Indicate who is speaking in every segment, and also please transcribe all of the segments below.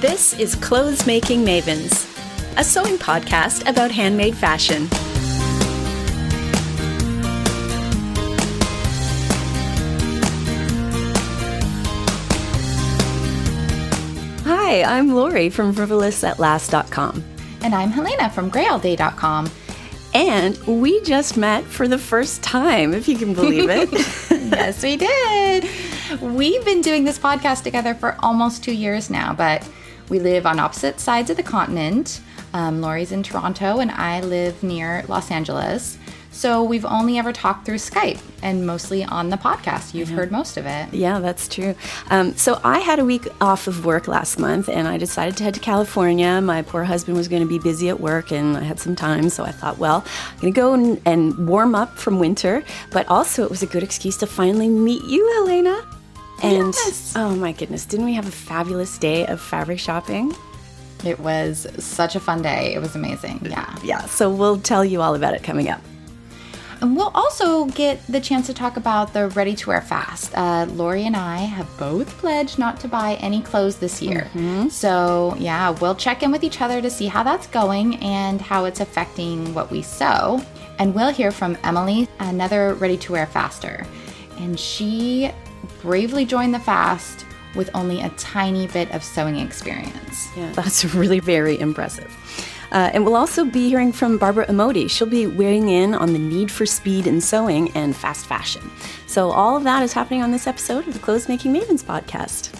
Speaker 1: This is Clothes Making Mavens, a sewing podcast about handmade fashion. Hi, I'm Lori from frivolousAtlast.com.
Speaker 2: And I'm Helena from grayallday.com.
Speaker 1: And we just met for the first time, if you can believe it.
Speaker 2: yes, we did. We've been doing this podcast together for almost two years now, but we live on opposite sides of the continent. Um, Lori's in Toronto, and I live near Los Angeles. So we've only ever talked through Skype and mostly on the podcast. You've heard most of it.
Speaker 1: Yeah, that's true. Um, so I had a week off of work last month and I decided to head to California. My poor husband was going to be busy at work and I had some time. So I thought, well, I'm going to go and, and warm up from winter. But also, it was a good excuse to finally meet you, Helena. And
Speaker 2: Yes.
Speaker 1: oh my goodness, didn't we have a fabulous day of fabric shopping?
Speaker 2: It was such a fun day. It was amazing. Yeah.
Speaker 1: Yeah, so we'll tell you all about it coming up.
Speaker 2: And we'll also get the chance to talk about the ready to wear fast. Uh, Lori and I have both pledged not to buy any clothes this year. So, yeah, we'll check in with each other to see how that's going and how it's affecting what we sew. And we'll hear from Emily, another ready to wear faster. And she bravely joined the fast with only a tiny bit of sewing experience.
Speaker 1: Yeah, that's really very impressive. Uh, and we'll also be hearing from Barbara Emodi. She'll be weighing in on the need for speed in sewing and fast fashion. So, all of that is happening on this episode of the Clothes Making Mavens podcast.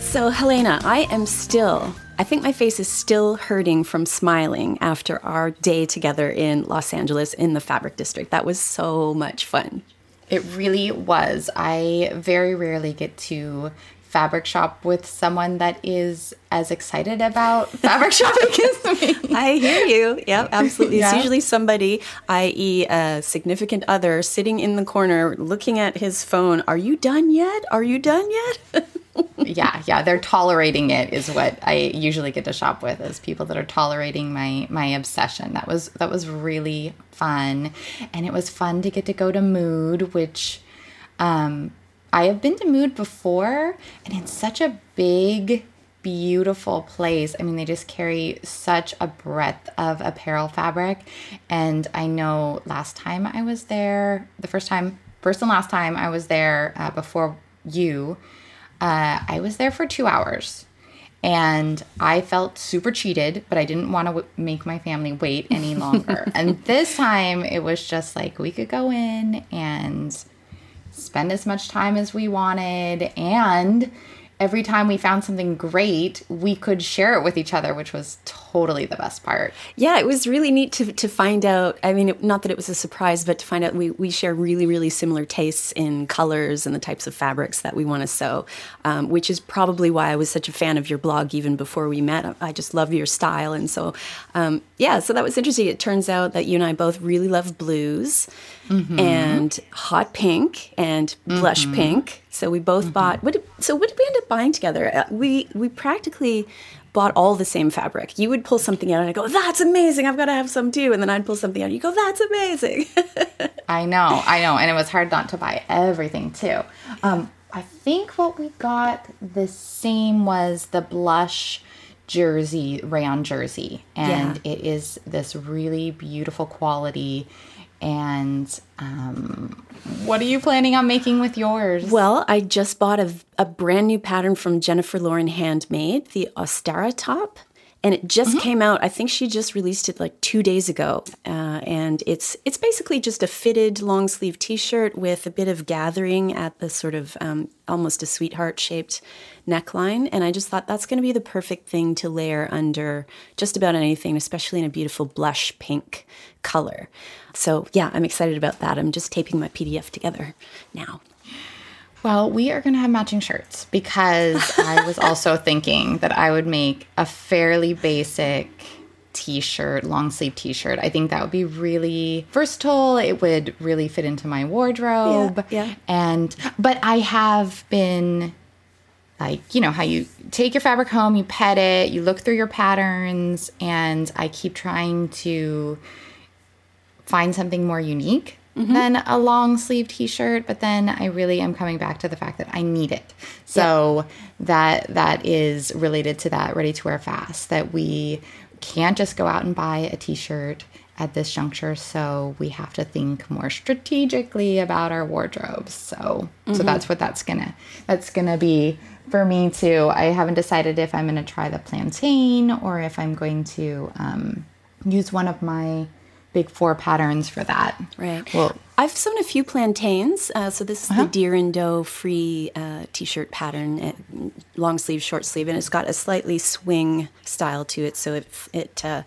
Speaker 1: So, Helena, I am still, I think my face is still hurting from smiling after our day together in Los Angeles in the Fabric District. That was so much fun.
Speaker 2: It really was. I very rarely get to fabric shop with someone that is as excited about fabric shopping as me.
Speaker 1: I hear you. Yep, absolutely. It's usually somebody, i.e., a significant other, sitting in the corner looking at his phone. Are you done yet? Are you done yet?
Speaker 2: yeah, yeah, they're tolerating it is what I usually get to shop with is people that are tolerating my my obsession. That was that was really fun. And it was fun to get to go to Mood, which um I have been to Mood before and it's such a big beautiful place. I mean, they just carry such a breadth of apparel fabric. And I know last time I was there, the first time, first and last time I was there uh, before you, uh, I was there for two hours. And I felt super cheated, but I didn't want to w- make my family wait any longer. and this time it was just like we could go in and spend as much time as we wanted and every time we found something great we could share it with each other which was totally the best part
Speaker 1: yeah, it was really neat to, to find out. I mean, it, not that it was a surprise, but to find out we, we share really, really similar tastes in colors and the types of fabrics that we want to sew, um, which is probably why I was such a fan of your blog even before we met. I just love your style. And so, um, yeah, so that was interesting. It turns out that you and I both really love blues and hot pink and blush pink. So we both bought. What? Did, so what did we end up buying together? Uh, we we practically bought all the same fabric. You would pull something out and I go, "That's amazing! I've got to have some too." And then I'd pull something out. and You go, "That's amazing!"
Speaker 2: i know i know and it was hard not to buy everything too um, i think what we got the same was the blush jersey rayon jersey and it is this really beautiful quality and um, what are you planning on making with yours
Speaker 1: well, I just bought a, a brand new pattern from Jennifer Lauren Handmade, the Ostara top. And it just came out. I think she just released it like two days ago, uh, and it's it's basically just a fitted long sleeve T-shirt with a bit of gathering at the sort of um, almost a sweetheart shaped neckline. And I just thought that's going to be the perfect thing to layer under just about anything, especially in a beautiful blush pink color. So yeah, I'm excited about that. I'm just taping my PDF together now.
Speaker 2: Well, we are going to have matching shirts because I was also thinking that I would make a fairly basic t shirt, long sleeve t shirt. I think that would be really versatile. It would really fit into my wardrobe.
Speaker 1: Yeah, yeah.
Speaker 2: And, but I have been like you know how you take your fabric home you pet it you look through your patterns and i keep trying to find something more unique than a long sleeve t-shirt, but then I really am coming back to the fact that I need it. So that that is related to that ready to wear fast that we can't just go out and buy a t-shirt at this juncture. So we have to think more strategically about our wardrobes. So so that's what that's gonna that's gonna be for me too. I haven't decided if i'm gonna try the plantain or if i'm going to um, use one of my big four patterns for that
Speaker 1: Right.
Speaker 2: well
Speaker 1: I've sewn a few plantains. Uh, so this is
Speaker 2: Uh-huh.
Speaker 1: the deer and doe free uh, t-shirt pattern, uh, long sleeve, short sleeve, and it's got a slightly swing style to it. So it it uh,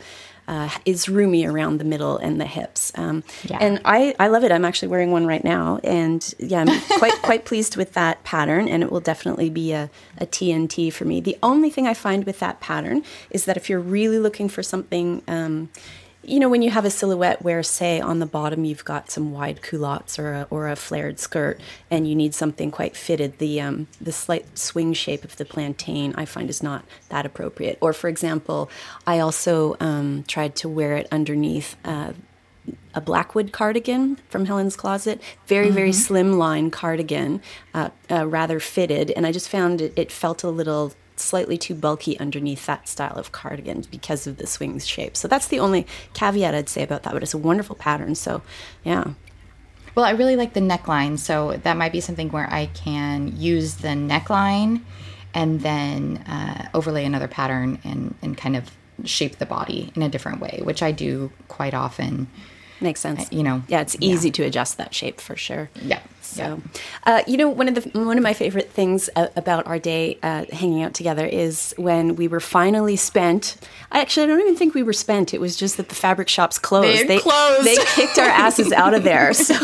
Speaker 1: uh, is roomy around the middle and the hips. Um,
Speaker 2: Yeah.
Speaker 1: And I, I love it. I'm actually wearing one right now, and yeah, I'm quite quite pleased with that pattern. And it will definitely be a, a TNT for me. The only thing I find with that pattern is that if you're really looking for something. Um, you know, when you have a silhouette where, say, on the bottom you've got some wide culottes or a, or a flared skirt, and you need something quite fitted, the um, the slight swing shape of the plantain I find is not that appropriate. Or, for example, I also um, tried to wear it underneath. Uh, a Blackwood cardigan from Helen's Closet, very very slim line cardigan, uh, uh, rather fitted, and I just found it, it felt a little slightly too bulky underneath that style of cardigan because of the swing shape. So that's the only caveat I'd say about that, but it's a wonderful pattern. So yeah,
Speaker 2: Well, I really like the neckline, so that might be something where I can use the neckline and then uh, overlay another pattern and, and kind of shape the body in a different way, which I do quite often.
Speaker 1: Makes sense.
Speaker 2: you know,
Speaker 1: yeah, it's easy to adjust that shape for sure.
Speaker 2: Yeah.
Speaker 1: So, uh, you know, one of the one of my favorite things uh, about our day uh, hanging out together is when we were finally spent. I actually I don't even think we were spent. It was just that the fabric shops closed.
Speaker 2: They had closed.
Speaker 1: They kicked our asses out of there. So.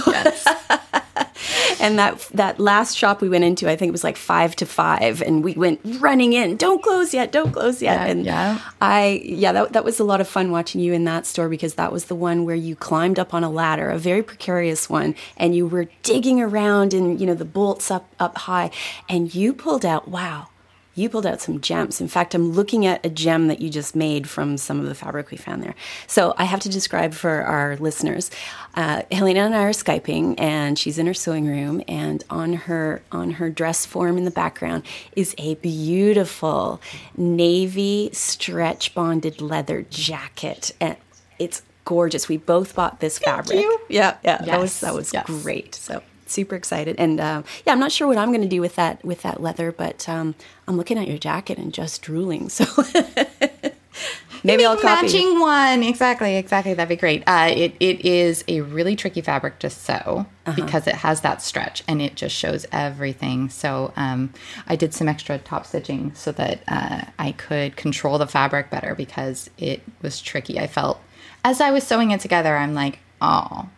Speaker 1: and that that last shop we went into, I think it was like five to five, and we went running in. Don't close yet! Don't close yet!
Speaker 2: Yeah,
Speaker 1: and
Speaker 2: yeah.
Speaker 1: I yeah, that that was a lot of fun watching you in that store because that was the one where you climbed up on a ladder, a very precarious one, and you were digging around and you know the bolts up up high, and you pulled out wow. You pulled out some gems. In fact, I'm looking at a gem that you just made from some of the fabric we found there. So I have to describe for our listeners. Uh, Helena and I are skyping, and she's in her sewing room, and on her on her dress form in the background is a beautiful navy stretch bonded leather jacket, and it's gorgeous. We both bought this fabric.
Speaker 2: you.
Speaker 1: Yeah, yeah, that was
Speaker 2: Yes,
Speaker 1: that was
Speaker 2: yes.
Speaker 1: great. So super excited, and um, yeah, I'm not sure what I'm going to do with that with that leather, but um, I'm looking at your jacket and just drooling. So maybe I'll copy.
Speaker 2: matching one. Exactly, exactly. That'd be great. Uh, it it is a really tricky fabric to sew
Speaker 1: Uh-huh.
Speaker 2: because it has that stretch and it just shows everything. So um, I did some extra top stitching so that uh, I could control the fabric better because it was tricky. I felt as I was sewing it together, I'm like, oh,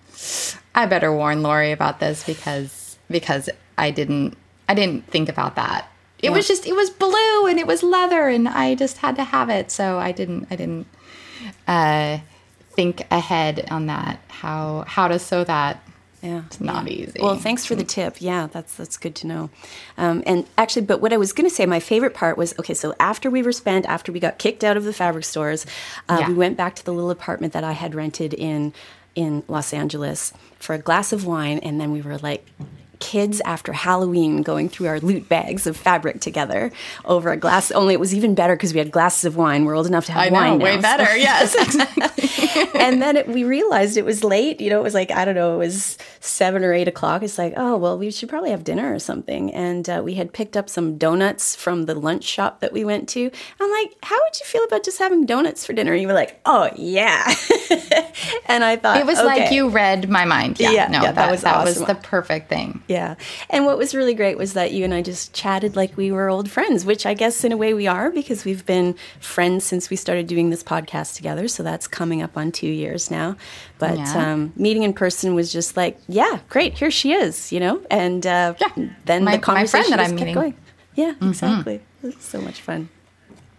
Speaker 2: I better warn Lori about this because because I didn't I didn't think about that. It was just it was blue and it was leather and I just had to have it. So I didn't I didn't uh, think ahead on that how how to sew that.
Speaker 1: Yeah,
Speaker 2: It's not
Speaker 1: yeah.
Speaker 2: easy.
Speaker 1: Well, thanks for the tip. Yeah, that's that's good to know. Um, and actually, but what I was going to say, my favorite part was okay. So after we were spent, after we got kicked out of the fabric stores, uh,
Speaker 2: Yeah.
Speaker 1: we went back to the little apartment that I had rented in in Los Angeles for a glass of wine, and then we were like kids after Halloween going through our loot bags of fabric together over a glass. Only it was even better because we had glasses of wine. We're old enough to have
Speaker 2: I know,
Speaker 1: wine.
Speaker 2: way
Speaker 1: now, so-
Speaker 2: better. Yes, exactly.
Speaker 1: and then it, we realized it was late. You know, it was like I don't know, it was seven or eight o'clock. It's like, oh well, we should probably have dinner or something. And uh, we had picked up some donuts from the lunch shop that we went to. I'm like, how would you feel about just having donuts for dinner? And you were like, oh yeah. and I thought
Speaker 2: it was like you read my mind. Yeah,
Speaker 1: Yeah,
Speaker 2: no,
Speaker 1: yeah, that
Speaker 2: that,
Speaker 1: was
Speaker 2: that was the perfect thing.
Speaker 1: Yeah. And what was really great was that you and I just chatted like we were old friends, which I guess in a way we are because we've been friends since we started doing this podcast together. So that's coming up on two years now. But
Speaker 2: Yeah.
Speaker 1: um, meeting in person was just like, yeah, great, here she is, you know? And uh,
Speaker 2: Yeah.
Speaker 1: then
Speaker 2: My-
Speaker 1: the conversation
Speaker 2: that I'm
Speaker 1: kept
Speaker 2: meeting.
Speaker 1: going. Yeah, exactly. It was so much fun.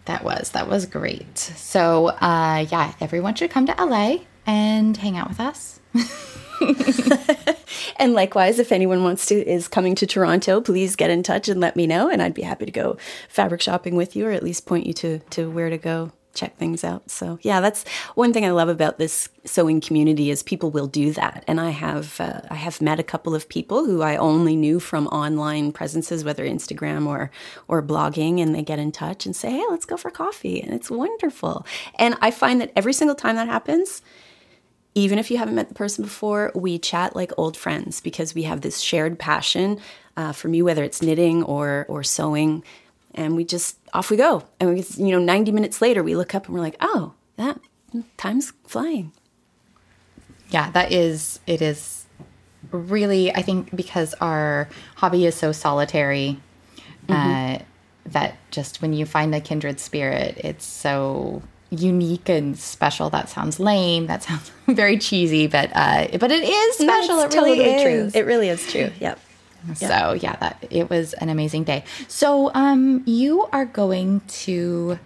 Speaker 2: That was that was great. So uh, yeah, everyone should come to LA and hang out with us.
Speaker 1: And likewise, if anyone wants to is coming to Toronto, please get in touch and let me know, and I'd be happy to go fabric shopping with you, or at least point you to to where to go check things out. So yeah, that's one thing I love about this sewing community is people will do that. And I have uh, I have met a couple of people who I only knew from online presences, whether Instagram or or blogging, and they get in touch and say, "Hey, let's go for coffee," and it's wonderful. And I find that every single time that happens. Even if you haven't met the person before, we chat like old friends because we have this shared passion uh, for me, whether it's knitting or or sewing and we just off we go and we you know 90 minutes later we look up and we're like oh that time's flying
Speaker 2: yeah that is it is really i think because our hobby is so solitary mm-hmm. uh, that just when you find a kindred spirit it's so unique and special. That sounds lame. That sounds very cheesy but uh but it is special.
Speaker 1: no,
Speaker 2: it really
Speaker 1: totally
Speaker 2: is.
Speaker 1: true. It really is true. Yep.
Speaker 2: So yeah, that it was an amazing day. So um, you are going to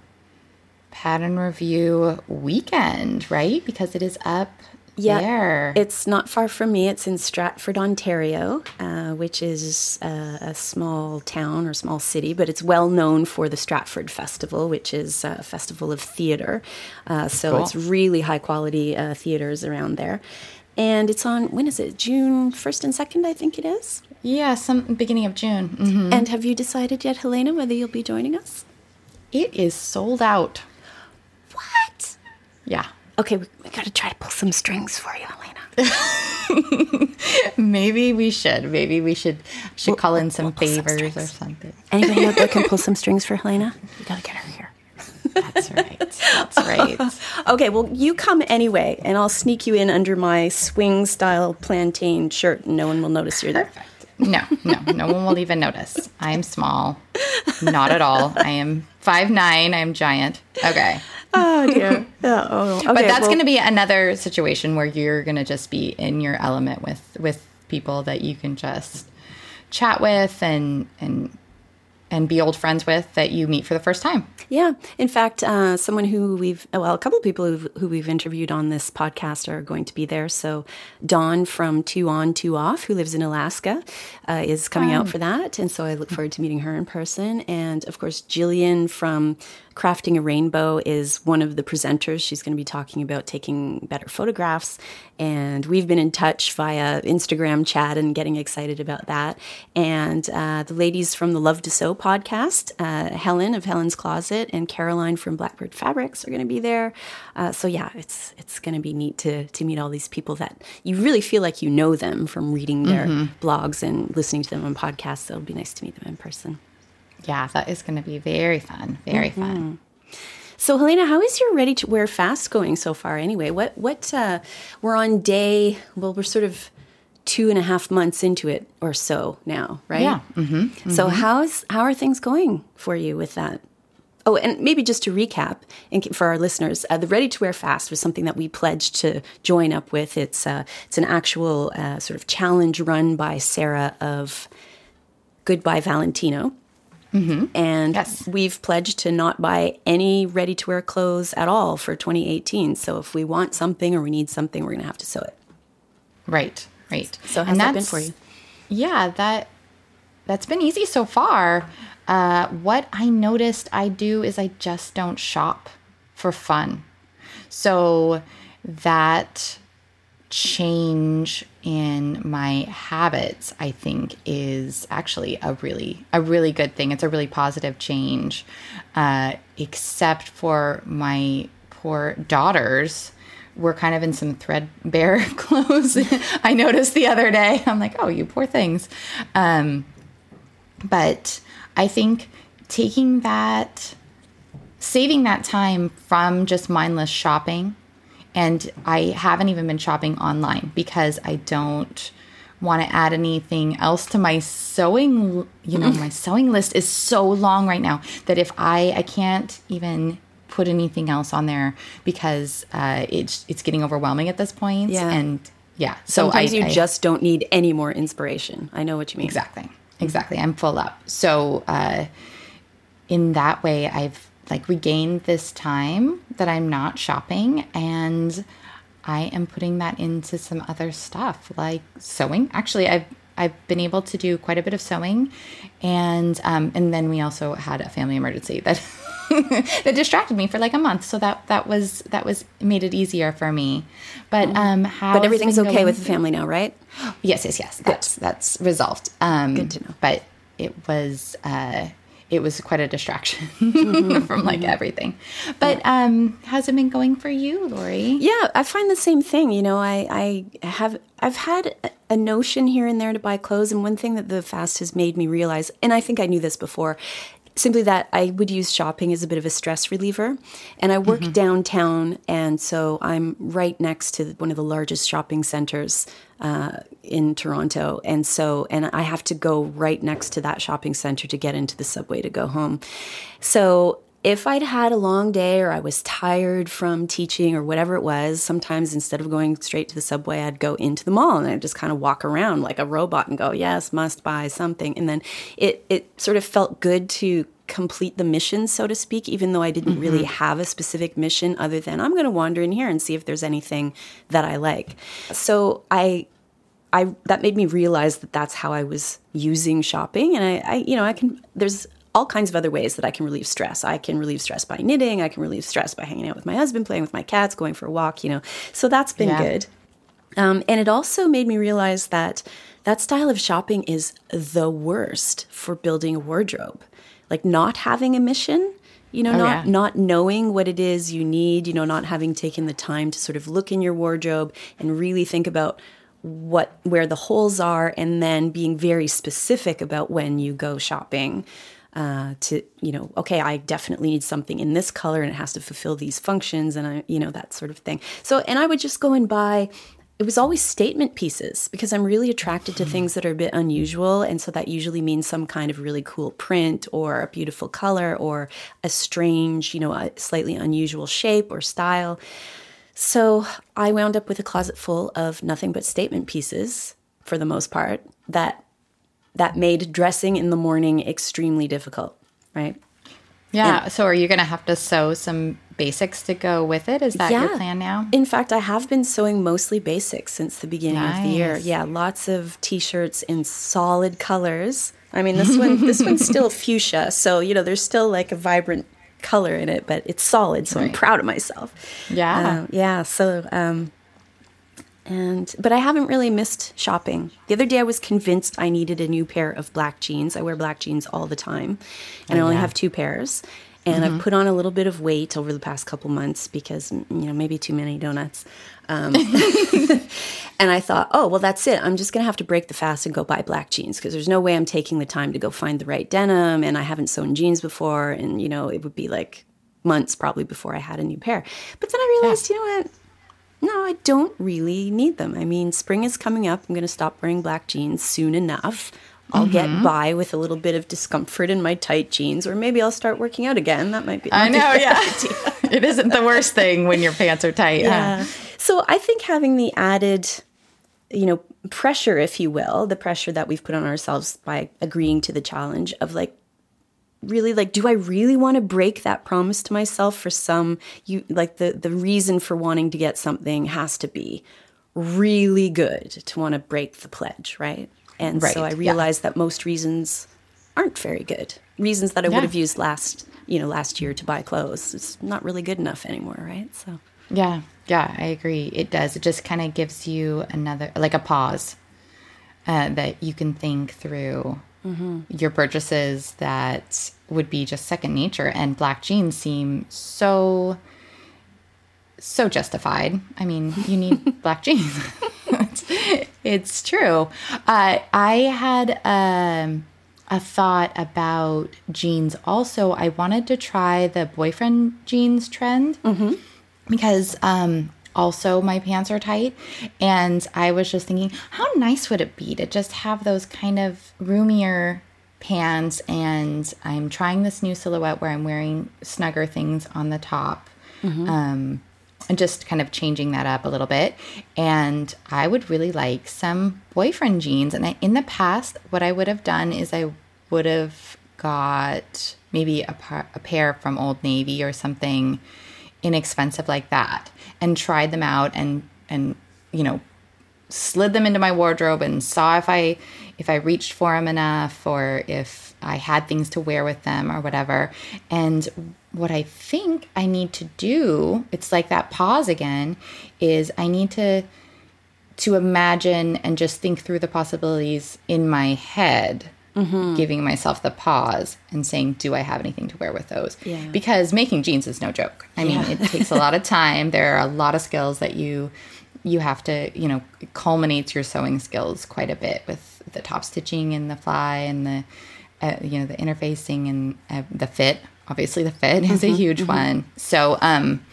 Speaker 2: pattern review weekend, right? Because it is up yeah, there.
Speaker 1: It's not far from me. It's in Stratford, Ontario, uh, which is uh, a small town or small city, but it's well known for the Stratford Festival, which is a festival of theater. Uh, so cool. it's really high quality uh, theaters around there. And it's on, when is it? June 1st and 2nd, I think it is.
Speaker 2: Yeah, some beginning of June.
Speaker 1: Mm-hmm. And have you decided yet, Helena, whether you'll be joining us?
Speaker 2: It is sold out.
Speaker 1: What?
Speaker 2: Yeah.
Speaker 1: Okay, we, we got to try to pull some strings for you, Helena.
Speaker 2: Maybe we should. Maybe we should should we'll, call in some we'll favors some or something.
Speaker 1: Anybody out there can pull some strings for Helena? We got to get her here.
Speaker 2: That's right. That's right.
Speaker 1: okay, well, you come anyway, and I'll sneak you in under my swing style plantain shirt, and no one will notice you're there. Perfect.
Speaker 2: No, no, no one will even notice. I am small. Not at all. I am five nine. I am giant. Okay.
Speaker 1: Oh dear. Yeah. Oh, okay,
Speaker 2: but that's well, going to be another situation where you're going to just be in your element with with people that you can just chat with and and and be old friends with that you meet for the first time.
Speaker 1: Yeah. In fact, uh, someone who we've, well, a couple of people who we've interviewed on this podcast are going to be there. So Dawn from Two On, Two Off, who lives in Alaska, uh, is coming out for that. And so I look forward to meeting her in person. And of course, Jillian from Crafting a Rainbow is one of the presenters. She's going to be talking about taking better photographs. And we've been in touch via Instagram chat and getting excited about that. And uh, the ladies from the Love to Sew podcast, uh, Helen of Helen's Closet and Caroline from Blackbird Fabrics are going to be there. Uh, so yeah, it's it's going to be neat to to meet all these people that you really feel like you know them from reading their mm-hmm. blogs and listening to them on podcasts. So it'll be nice to meet them in person
Speaker 2: yeah, that is going to be very fun. Very mm-hmm. fun.
Speaker 1: So, Helena, how is your ready to wear fast going so far? Anyway, what what uh, we're on day? Well, we're sort of two and a half months into it or so now, right?
Speaker 2: Yeah. Mm-hmm. Mm-hmm.
Speaker 1: So, how's how are things going for you with that? Oh, and maybe just to recap and for our listeners, uh, the Ready to Wear Fast was something that we pledged to join up with. It's uh, it's an actual uh, sort of challenge run by Sarah of Goodbye Valentino. Mm-hmm. And yes. we've pledged to not buy any ready to wear clothes at all for 2018. So if we want something or we need something, we're going to have to sew it.
Speaker 2: Right, right.
Speaker 1: So how's that been for you?
Speaker 2: Yeah, that that's been easy so far. Uh, what I noticed I do is I just don't shop for fun. So that change in my habits i think is actually a really a really good thing. It's a really positive change uh, except for my poor daughters we're kind of in some threadbare clothes. I noticed the other day. I'm like oh you poor things. Um, but i think taking that saving that time from just mindless shopping and I haven't even been shopping online because I don't want to add anything else to my sewing you know my sewing list is so long right now that if i i can't even put anything else on there because uh, it's it's getting overwhelming at this point.
Speaker 1: Yeah.
Speaker 2: and yeah
Speaker 1: so sometimes I, you I, just don't need any more inspiration. I know what you mean.
Speaker 2: Exactly. Exactly. I'm full up. So uh, in that way i've like regain this time that I'm not shopping and I am putting that into some other stuff like sewing. Actually, I've I've been able to do quite a bit of sewing, and um, and then we also had a family emergency that that distracted me for like a month. So that that was that was made it easier for me. But um, how?
Speaker 1: But everything's okay with the family now, right?
Speaker 2: Yes, yes, yes. That's that's resolved. Um,
Speaker 1: Good to know.
Speaker 2: But it was uh, it was quite a distraction
Speaker 1: Mm-hmm.
Speaker 2: from like everything. But um, how's it been going for you, Lori?
Speaker 1: Yeah, I find the same thing. You know, I, I have I've had a- a notion here and there to buy clothes, and one thing that the fast has made me realize, and I think I knew this before, simply that I would use shopping as a bit of a stress reliever. And I work downtown, and so I'm right next to one of the largest shopping centers uh, in Toronto, and so and I have to go right next to that shopping center to get into the subway to go home. So if I'd had a long day or I was tired from teaching or whatever it was, sometimes instead of going straight to the subway, I'd go into the mall and I'd just kind of walk around like a robot and go, yes, must buy something. And then it, it sort of felt good to complete the mission, so to speak, even though I didn't mm-hmm. really have a specific mission other than I'm going to wander in here and see if there's anything that I like. So I I that made me realize that that's how I was using shopping, and I, I, you know, I can. There's all kinds of other ways that I can relieve stress. I can relieve stress by knitting. I can relieve stress by hanging out with my husband, playing with my cats, going for a walk. You know, so that's been
Speaker 2: Yeah.
Speaker 1: good. Um, and it also made me realize that that style of shopping is the worst for building a wardrobe. Like not having a mission, you know,
Speaker 2: Oh,
Speaker 1: not
Speaker 2: yeah.
Speaker 1: not knowing what it is you need, you know, not having taken the time to sort of look in your wardrobe and really think about what where the holes are and then being very specific about when you go shopping uh, to you know okay i definitely need something in this color and it has to fulfill these functions and i you know that sort of thing. So and i would just go and buy it was always statement pieces because i'm really attracted to things that are a bit unusual. And so that usually means some kind of really cool print or a beautiful color or a strange you know a slightly unusual shape or style so I wound up with a closet full of nothing but statement pieces for the most part that that made dressing in the morning extremely difficult, right?
Speaker 2: Yeah. so are you going to have to sew some basics to go with it? Is that your plan now?
Speaker 1: In fact, I have been sewing mostly basics since the beginning of the year. Yeah, lots of t-shirts in solid colors. I mean, this one this one's still fuchsia, so you know, there's still like a vibrant color in it, but it's solid, so I'm proud of myself.
Speaker 2: Yeah.
Speaker 1: Uh, yeah, so um and but I haven't really missed shopping. The other day I was convinced I needed a new pair of black jeans. I wear black jeans all the time. And I only
Speaker 2: yeah.
Speaker 1: have two pairs. And I've put on a little bit of weight over the past couple months because you know, maybe too many donuts. Um, and I thought, oh, well, that's it. I'm just going to have to break the fast and go buy black jeans because there's no way I'm taking the time to go find the right denim. And I haven't sewn jeans before. And, you know, it would be like months probably before I had a new pair. But then I realized, you know what? No, I don't really need them. I mean, spring is coming up. I'm going to stop wearing black jeans soon enough. I'll
Speaker 2: Mm-hmm.
Speaker 1: get by with a little bit of discomfort in my tight jeans, or maybe I'll start working out again. That might be.
Speaker 2: I
Speaker 1: not be a
Speaker 2: know, yeah. it isn't the worst thing when your pants are tight.
Speaker 1: Yeah.
Speaker 2: huh?
Speaker 1: So I think having the added, you know, pressure, if you will, the pressure that we've put on ourselves by agreeing to the challenge of like, really like do i really want to break that promise to myself for some you like the the reason for wanting to get something has to be really good to want to break the pledge right and so
Speaker 2: Right,
Speaker 1: i
Speaker 2: yeah.
Speaker 1: realized that most reasons aren't very good reasons that i
Speaker 2: Yeah.
Speaker 1: would have used last you know last year to buy clothes it's not really good enough anymore right so
Speaker 2: Yeah, yeah, I agree. It does. It just kind of gives you another, like a pause uh, that you can think through your purchases that would be just second nature. And black jeans seem so, so justified. I mean, you need black jeans. it's, true. Uh, I had um, a thought about jeans. Also. I wanted to try the boyfriend jeans trend because um also my pants are tight. And i was just thinking how nice would it be to just have those kind of roomier pants? And i'm trying this new silhouette where i'm wearing snugger things on the top. Um and just kind of changing that up a little bit. And i would really like some boyfriend jeans. And I, in the past what i would have done is i would have got maybe a, par- a pair from old navy or something inexpensive like that and tried them out and and you know slid them into my wardrobe and saw if I if I reached for them enough or if I had things to wear with them or whatever. And what I think I need to do, it's like that pause again, is I need to to imagine and just think through the possibilities in my head. Mm-hmm. Giving myself the pause and saying, "Do I have anything to wear with those?"
Speaker 1: Yeah.
Speaker 2: Because making jeans is no joke. I mean, it takes a lot of time. There are a lot of skills that you you have to, you know, culminates your sewing skills quite a bit with the top stitching and the fly and the, uh, you know, the interfacing and uh, the fit. Obviously, the fit is a huge one. So, um,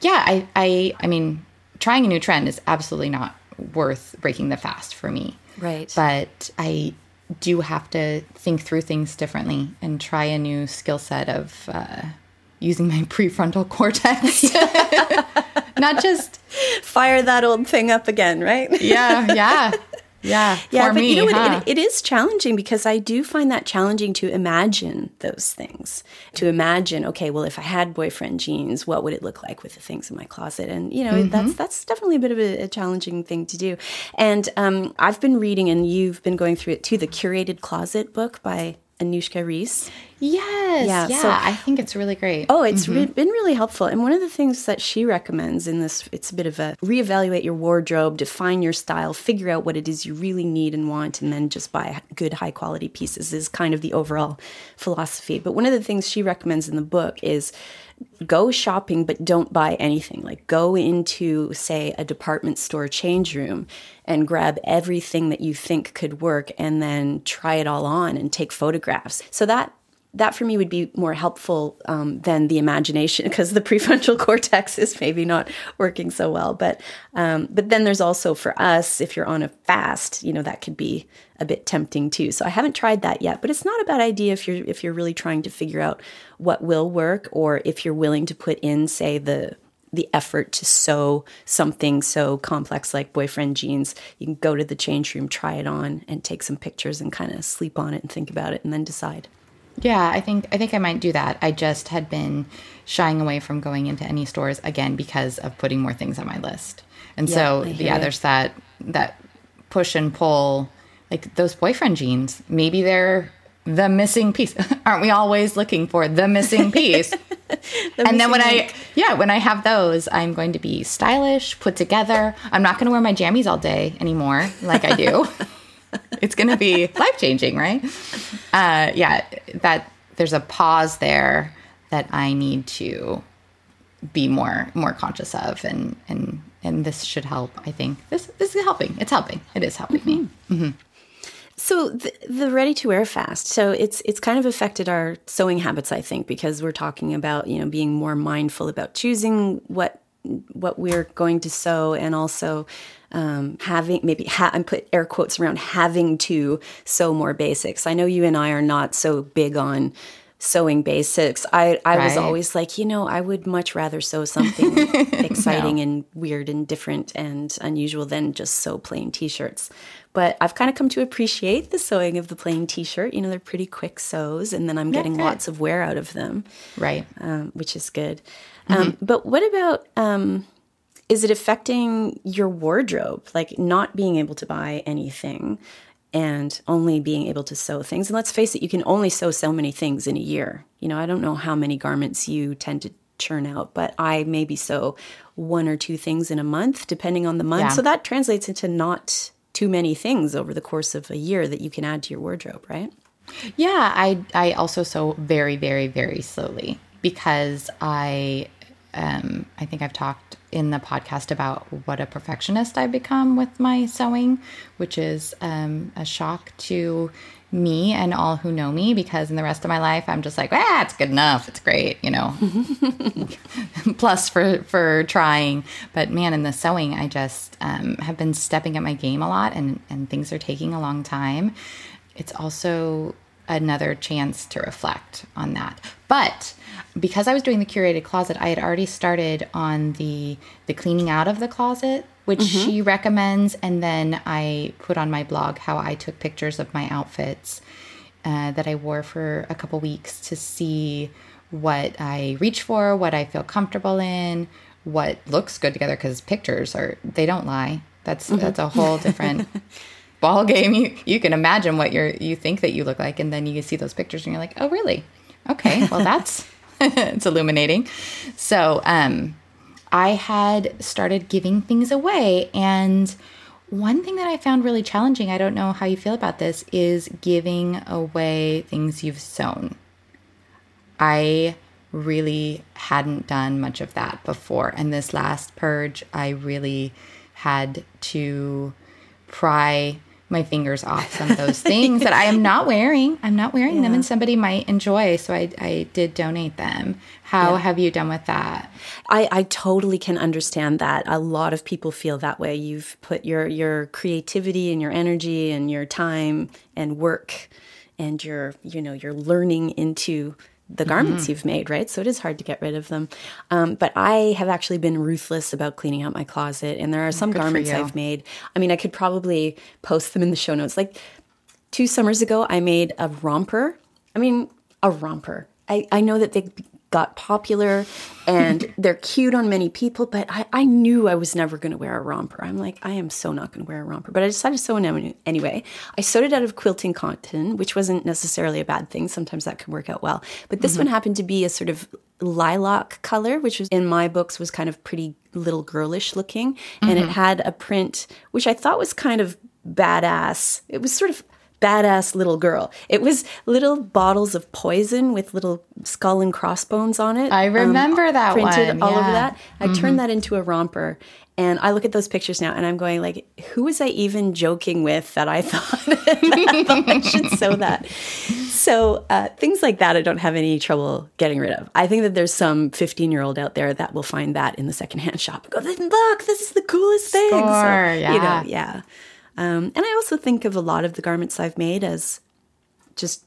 Speaker 2: yeah, I, I, I mean, trying a new trend is absolutely not worth breaking the fast for me.
Speaker 1: Right.
Speaker 2: But I do have to think through things differently and try a new skill set of uh, using my prefrontal cortex. Not just
Speaker 1: Fire that old thing up again, right?
Speaker 2: yeah, yeah, yeah.
Speaker 1: Yeah,
Speaker 2: for
Speaker 1: but
Speaker 2: me,
Speaker 1: you know what?
Speaker 2: huh?
Speaker 1: It, it is challenging because I do find that challenging to imagine those things. To imagine, okay, well, if I had boyfriend jeans, what would it look like with the things in my closet? And you know,
Speaker 2: Mm-hmm.
Speaker 1: that's that's definitely a bit of a, a challenging thing to do. And um, I've been reading, and you've been going through it too, the curated closet book by Anuschka Rees.
Speaker 2: Yes,
Speaker 1: Yeah,
Speaker 2: yeah.
Speaker 1: so-
Speaker 2: I think it's really great.
Speaker 1: Oh, it's mm-hmm. re- been really helpful. And one of the things that she recommends in this, it's a bit of a reevaluate your wardrobe, define your style, figure out what it is you really need and want, and then just buy good, high quality pieces is kind of the overall philosophy. But one of the things she recommends in the book is go shopping, but don't buy anything. Like go into, say, a department store change room and grab everything that you think could work and then try it all on and take photographs. So that that for me would be more helpful um, than the imagination because the prefrontal cortex is maybe not working so well. But um, but then there's also for us, if you're on a fast, you know that could be a bit tempting too. So I haven't tried that yet, but it's not a bad idea if you're if you're really trying to figure out what will work, or if you're willing to put in, say the the effort to sew something so complex like boyfriend jeans. You can go to the change room, try it on, and take some pictures and kind of sleep on it and think about it, and then decide.
Speaker 2: Yeah, I think I think I might do that. I just had been shying away from going into any stores again because of putting more things on my list. And so yeah,
Speaker 1: you.
Speaker 2: there's that that push and pull like those boyfriend jeans. Maybe they're the missing piece. Aren't we always looking for the missing piece? and then when
Speaker 1: missing
Speaker 2: I yeah, when I have those, I'm going to be stylish, put together. I'm not going to wear my jammies all day anymore like I do. it's going to be life changing, right? Uh, yeah, that there's a pause there that I need to be more more conscious of, and and and this should help. I think this this is helping. It's helping. It is helping me.
Speaker 1: So the, the ready to wear fast. So it's it's kind of affected our sewing habits, I think, because we're talking about you know being more mindful about choosing what what we're going to sew, and also um, having maybe ha- I put air quotes around having to sew more basics. I know you and I are not so big on sewing basics. I I was always like, you know, I would much rather sew something exciting and weird and different and unusual than just sew plain t-shirts. But I've kind of come to appreciate the sewing of the plain t-shirt. You know, they're pretty quick sews and then I'm getting
Speaker 2: good.
Speaker 1: lots of wear out of them,
Speaker 2: Right.
Speaker 1: um, which is good. Um, but what about um, is it affecting your wardrobe like not being able to buy anything and only being able to sew things? And let's face it you can only sew so many things in a year. You know i don't know how many garments you tend to churn out but i maybe sew one or two things in a month depending on the month.
Speaker 2: Yeah.
Speaker 1: so that translates into not too many things over the course of a year that you can add to your wardrobe right?
Speaker 2: Yeah, I I also sew very very very slowly because I um I think I've talked in the podcast about what a perfectionist I've become with my sewing, which is um a shock to me and all who know me because in the rest of my life I'm just like, ah, it's good enough. It's great, you know. Plus for for trying, but man, in the sewing, I just um, have been stepping up my game a lot, and and things are taking a long time it's also another chance to reflect on that. But because I was doing the curated closet, I had already started on the the cleaning out of the closet, which she recommends, and then I put on my blog how I took pictures of my outfits uh, that I wore for a couple weeks to see what I reach for, what I feel comfortable in, what looks good together. Because pictures are they don't lie. That's that's a whole different ball game. You you can imagine what you're you think that you look like, and then you see those pictures and you're like, oh really? Okay, well that's it's illuminating. So, um, I had started giving things away. And one thing that I found really challenging, I don't know how you feel about this, is giving away things you've sewn. I really hadn't done much of that before. And this last purge, I really had to pry my fingers off some of those things that I am not wearing. I'm not wearing yeah. them and somebody might enjoy. So I, I did donate them. How yeah. have you done with that?
Speaker 1: I, I totally can understand that. A lot of people feel that way. You've put your, your creativity and your energy and your time and work and your, you know, your learning into the garments mm-hmm. you've made, right? So it is hard to get rid of them. Um, but I have actually been ruthless about cleaning out my closet, and there are some Good garments I've made. I mean, I could probably post them in the show notes. Like two summers ago, I made a romper. I mean, a romper. I, I know that they got popular and they're cute on many people, but I, I knew I was never going to wear a romper. I'm like, I am so not going to wear a romper. But I decided to sew it anyway. I sewed it out of quilting cotton, which wasn't necessarily a bad thing. Sometimes that can work out well. But this mm-hmm. one happened to be a sort of lilac color, which was in my books was kind of pretty little girlish looking. Mm-hmm. And it mm-hmm. had a print, which I thought was kind of badass. It was sort of badass little girl. It was little bottles of poison with little skull and crossbones on it.
Speaker 2: I um, remember um, that
Speaker 1: printed
Speaker 2: one.
Speaker 1: all yeah. over that. I mm-hmm. turned that into a romper. And I look at those pictures now and I'm going like, who was I even joking with that I thought, that I, thought I should sew that? So uh, things like that I don't have any trouble getting rid of. I think that there's some 15 year old out there that will find that in the secondhand shop and go, look, this is the coolest thing.
Speaker 2: Score, so, yeah.
Speaker 1: You know, yeah. Um, and I also think of a lot of the garments I've made as just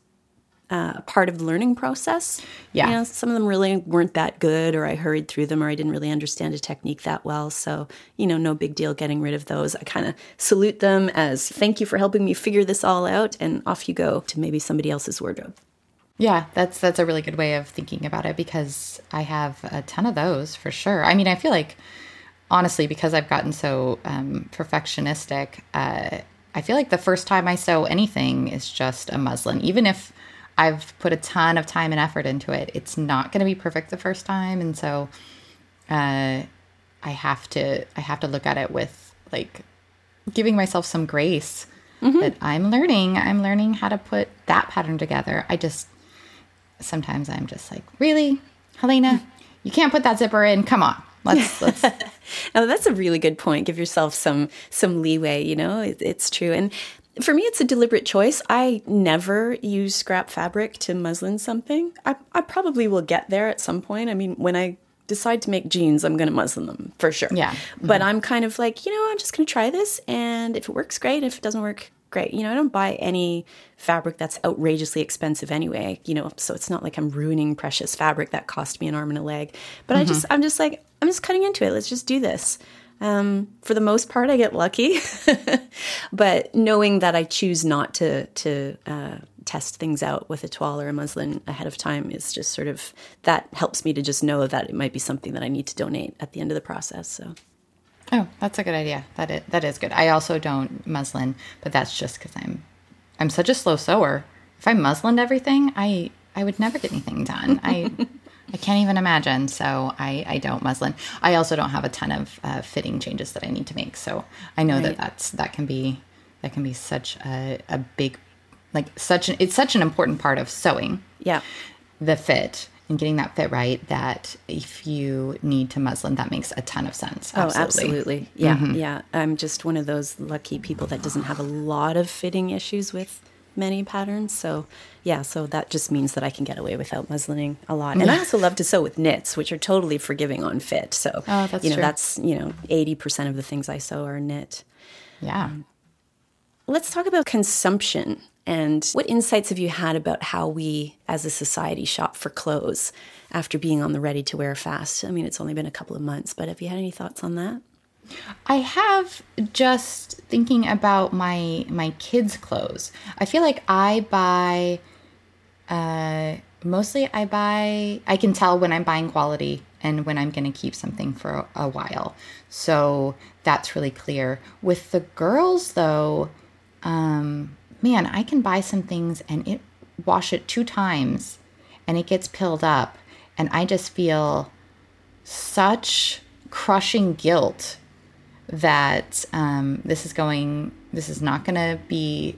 Speaker 1: uh, part of the learning process.
Speaker 2: Yeah.
Speaker 1: You know, some of them really weren't that good, or I hurried through them, or I didn't really understand a technique that well. So, you know, no big deal getting rid of those. I kind of salute them as thank you for helping me figure this all out, and off you go to maybe somebody else's wardrobe.
Speaker 2: Yeah, that's that's a really good way of thinking about it because I have a ton of those for sure. I mean, I feel like honestly, because I've gotten so um, perfectionistic, uh, I feel like the first time I sew anything is just a muslin. Even if I've put a ton of time and effort into it, it's not going to be perfect the first time, and so uh, I have to I have to look at it with like giving myself some grace mm-hmm. that I'm learning. I'm learning how to put that pattern together. I just sometimes I'm just like, really, Helena, you can't put that zipper in. Come on. Let's, let's.
Speaker 1: now that's a really good point. Give yourself some some leeway. You know, it, it's true. And for me, it's a deliberate choice. I never use scrap fabric to muslin something. I, I probably will get there at some point. I mean, when I decide to make jeans, I'm going to muslin them for sure.
Speaker 2: Yeah.
Speaker 1: But mm-hmm. I'm kind of like, you know, I'm just going to try this. And if it works, great. If it doesn't work, great. You know, I don't buy any fabric that's outrageously expensive anyway, you know, so it's not like I'm ruining precious fabric that cost me an arm and a leg. But mm-hmm. I just, I'm just like, I'm just cutting into it. Let's just do this. Um, for the most part, I get lucky, but knowing that I choose not to to uh, test things out with a toile or a muslin ahead of time is just sort of that helps me to just know that it might be something that I need to donate at the end of the process. So.
Speaker 2: Oh, that's a good idea. That is, that is good. I also don't muslin, but that's just because I'm I'm such a slow sewer. If I muslined everything, I I would never get anything done. I I can't even imagine. So I, I don't muslin. I also don't have a ton of uh, fitting changes that I need to make. So I know right. that that's that can be that can be such a, a big like such an it's such an important part of sewing.
Speaker 1: Yeah,
Speaker 2: the fit and getting that fit right. That if you need to muslin, that makes a ton of sense.
Speaker 1: Absolutely. Oh, absolutely. Yeah, mm-hmm. yeah. I'm just one of those lucky people that doesn't have a lot of fitting issues with many patterns. So yeah, so that just means that I can get away without muslining a lot. And I also love to sew with knits, which are totally forgiving on fit. So
Speaker 2: oh, that's
Speaker 1: you know
Speaker 2: true.
Speaker 1: that's you know eighty percent of the things I sew are knit.
Speaker 2: Yeah. Um,
Speaker 1: let's talk about consumption and what insights have you had about how we as a society shop for clothes after being on the ready to wear fast? I mean, it's only been a couple of months, but have you had any thoughts on that?
Speaker 2: I have just thinking about my my kids' clothes. I feel like I buy uh, mostly I buy I can tell when I'm buying quality and when I'm going to keep something for a, a while. So that's really clear. With the girls though, um, man, I can buy some things and it wash it two times and it gets pilled up. And I just feel such crushing guilt that um, this is going, this is not going to be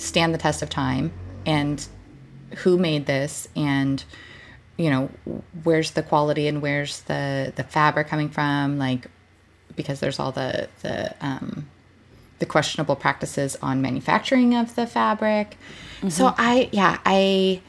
Speaker 2: stand the test of time, and who made this, and you know where's the quality and where's the the fabric coming from? Like because there's all the the um, the questionable practices on manufacturing of the fabric. Mm-hmm. So I yeah I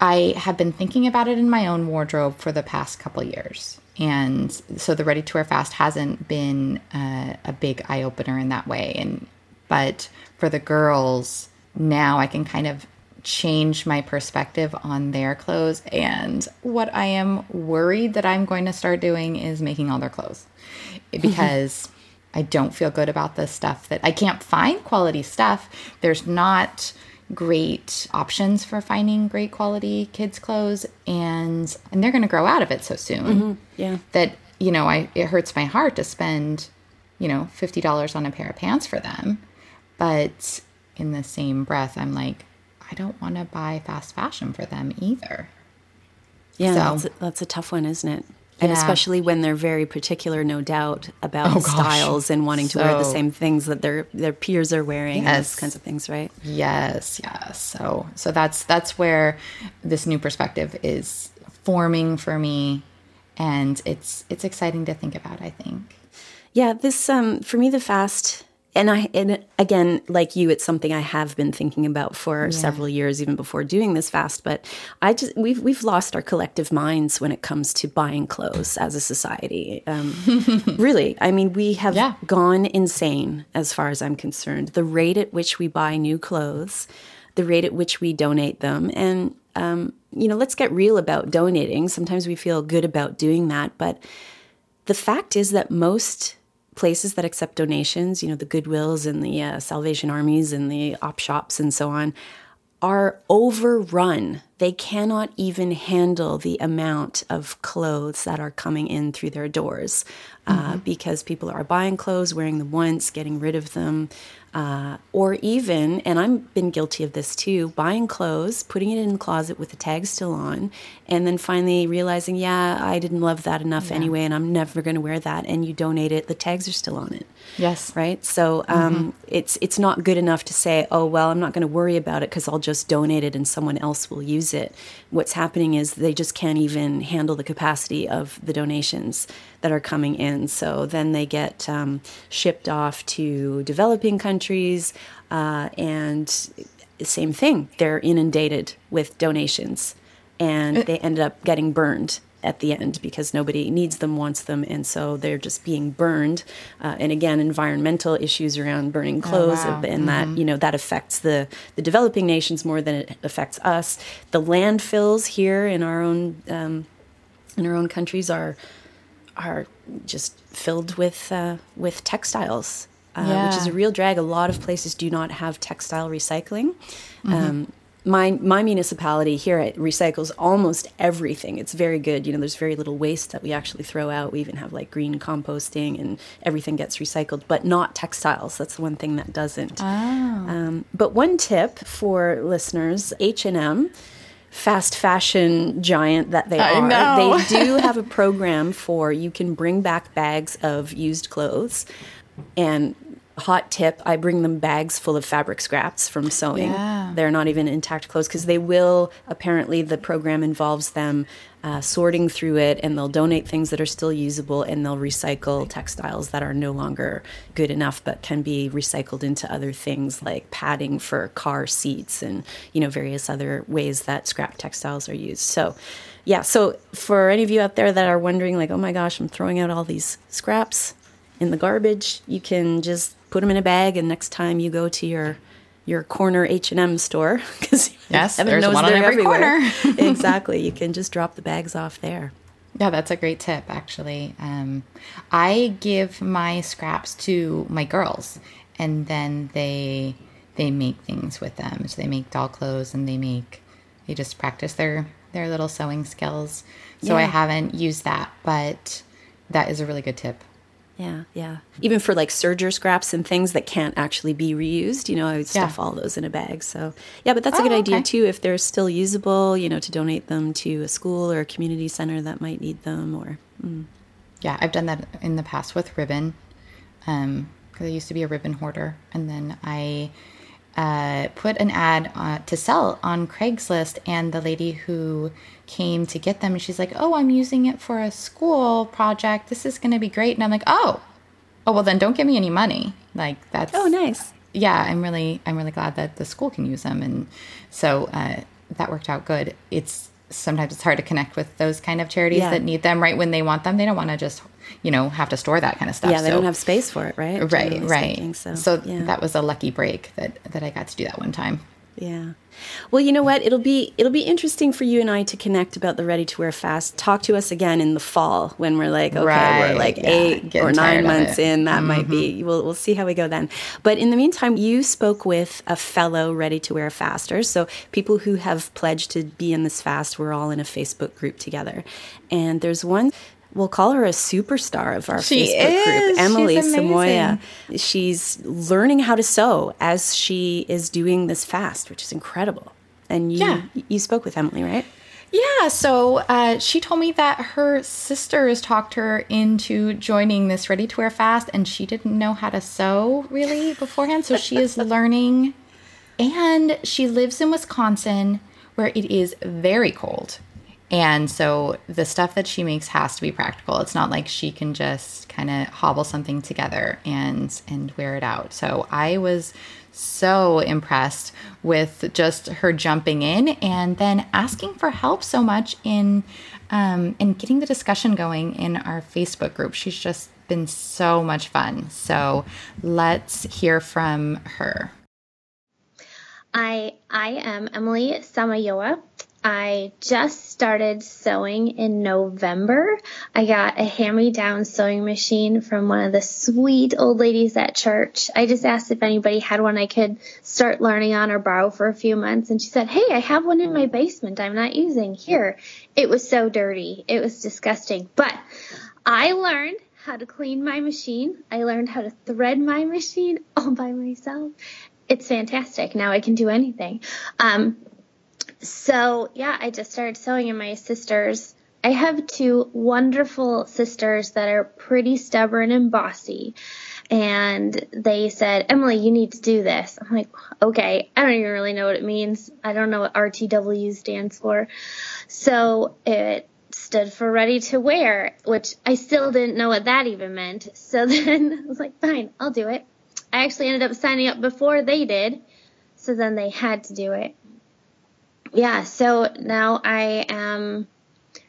Speaker 2: I have been thinking about it in my own wardrobe for the past couple years. And so the ready to wear fast hasn't been uh, a big eye opener in that way. And but for the girls now, I can kind of change my perspective on their clothes. And what I am worried that I'm going to start doing is making all their clothes because I don't feel good about the stuff that I can't find quality stuff. There's not great options for finding great quality kids clothes and and they're going to grow out of it so soon.
Speaker 1: Mm-hmm. Yeah.
Speaker 2: That you know, I it hurts my heart to spend, you know, $50 on a pair of pants for them. But in the same breath, I'm like I don't want to buy fast fashion for them either.
Speaker 1: Yeah, so, that's, a, that's a tough one, isn't it? And especially when they're very particular, no doubt, about oh, styles and wanting so, to wear the same things that their their peers are wearing, yes. and those kinds of things, right?
Speaker 2: Yes, yes. So so that's that's where this new perspective is forming for me, and it's it's exciting to think about. I think.
Speaker 1: Yeah, this um for me the fast and I and again, like you, it's something I have been thinking about for yeah. several years, even before doing this fast. But I just we've we've lost our collective minds when it comes to buying clothes as a society. Um, really, I mean, we have yeah. gone insane as far as I'm concerned. The rate at which we buy new clothes, the rate at which we donate them, and um, you know, let's get real about donating. Sometimes we feel good about doing that, but the fact is that most places that accept donations, you know, the Goodwills and the uh, Salvation Armies and the op shops and so on, are overrun. They cannot even handle the amount of clothes that are coming in through their doors uh, mm-hmm. because people are buying clothes, wearing them once, getting rid of them, uh, or even, and I've been guilty of this too, buying clothes, putting it in the closet with the tag still on, and then finally realizing, yeah, I didn't love that enough yeah. anyway, and I'm never going to wear that. And you donate it, the tags are still on it.
Speaker 2: Yes.
Speaker 1: Right. So um, mm-hmm. it's it's not good enough to say, oh well, I'm not going to worry about it because I'll just donate it and someone else will use it. What's happening is they just can't even handle the capacity of the donations that are coming in. So then they get um, shipped off to developing countries, uh, and same thing. They're inundated with donations, and uh, they end up getting burned at the end because nobody needs them, wants them, and so they're just being burned. Uh, and again, environmental issues around burning oh, clothes, oh, wow. and mm-hmm. that you know that affects the the developing nations more than it affects us. The landfills here in our own um, in our own countries are are just filled with uh, with textiles, uh, yeah. which is a real drag. A lot of places do not have textile recycling. Mm-hmm. Um, my my municipality here it recycles almost everything. It's very good. You know, there's very little waste that we actually throw out. We even have like green composting, and everything gets recycled, but not textiles. That's the one thing that doesn't.
Speaker 2: Oh. Um,
Speaker 1: but one tip for listeners: H and M fast fashion giant that they I are, know. they do have a program for you can bring back bags of used clothes and hot tip i bring them bags full of fabric scraps from sewing yeah. they're not even intact clothes because they will apparently the program involves them uh, sorting through it and they'll donate things that are still usable and they'll recycle textiles that are no longer good enough but can be recycled into other things like padding for car seats and you know various other ways that scrap textiles are used so yeah so for any of you out there that are wondering like oh my gosh i'm throwing out all these scraps in the garbage you can just put them in a bag, and next time you go to your your corner H and M store because
Speaker 2: yes, there's one on every everywhere. corner.
Speaker 1: exactly, you can just drop the bags off there.
Speaker 2: Yeah, that's a great tip. Actually, um, I give my scraps to my girls, and then they they make things with them. So they make doll clothes, and they make they just practice their their little sewing skills. So yeah. I haven't used that, but that is a really good tip.
Speaker 1: Yeah, yeah. Even for like serger scraps and things that can't actually be reused, you know, I would stuff yeah. all those in a bag. So, yeah, but that's oh, a good idea okay. too if they're still usable, you know, to donate them to a school or a community center that might need them or. Mm.
Speaker 2: Yeah, I've done that in the past with ribbon. Um, because I used to be a ribbon hoarder, and then I uh, put an ad uh, to sell on Craigslist, and the lady who came to get them, she's like, "Oh, I'm using it for a school project. This is going to be great." And I'm like, "Oh, oh, well then don't give me any money. Like that's
Speaker 1: oh nice.
Speaker 2: Yeah, I'm really I'm really glad that the school can use them, and so uh, that worked out good. It's sometimes it's hard to connect with those kind of charities yeah. that need them right when they want them. They don't want to just, you know, have to store that kind of stuff.
Speaker 1: Yeah, they so, don't have space for it, right?
Speaker 2: Right, right. So, so yeah. that was a lucky break that that I got to do that one time.
Speaker 1: Yeah. Well, you know what? It'll be it'll be interesting for you and I to connect about the ready to wear fast. Talk to us again in the fall when we're like, okay, right. we're like yeah. eight or nine months in. That mm-hmm. might be. Mm-hmm. We'll we'll see how we go then. But in the meantime, you spoke with a fellow ready to wear faster. So people who have pledged to be in this fast, we're all in a Facebook group together. And there's one we'll call her a superstar of our she Facebook is. group, Emily Samayoa. She's learning how to sew as she is doing this fast, which is incredible. And you yeah. you spoke with Emily, right?
Speaker 2: Yeah, so uh, she told me that her sisters talked her into joining this ready to wear fast, and she didn't know how to sew really beforehand. So she is learning, and she lives in Wisconsin where it is very cold. And so the stuff that she makes has to be practical. It's not like she can just kind of hobble something together and and wear it out. So I was so impressed with just her jumping in and then asking for help so much in um, in getting the discussion going in our Facebook group. She's just been so much fun. So let's hear from her.
Speaker 3: I I am Emily Samayoa. I just started sewing in November. I got a hand-me-down sewing machine from one of the sweet old ladies at church. I just asked if anybody had one I could start learning on or borrow for a few months, and she said, "Hey, I have one in my basement. I'm not using. Here." It was so dirty. It was disgusting. But I learned how to clean my machine. I learned how to thread my machine all by myself. It's fantastic. Now I can do anything. Um, so yeah, I just started sewing and my sisters. I have two wonderful sisters that are pretty stubborn and bossy. And they said, Emily, you need to do this. I'm like, okay, I don't even really know what it means. I don't know what RTW stands for. So it stood for ready to wear, which I still didn't know what that even meant. So then I was like, fine, I'll do it. I actually ended up signing up before they did. So then they had to do it yeah, so now I am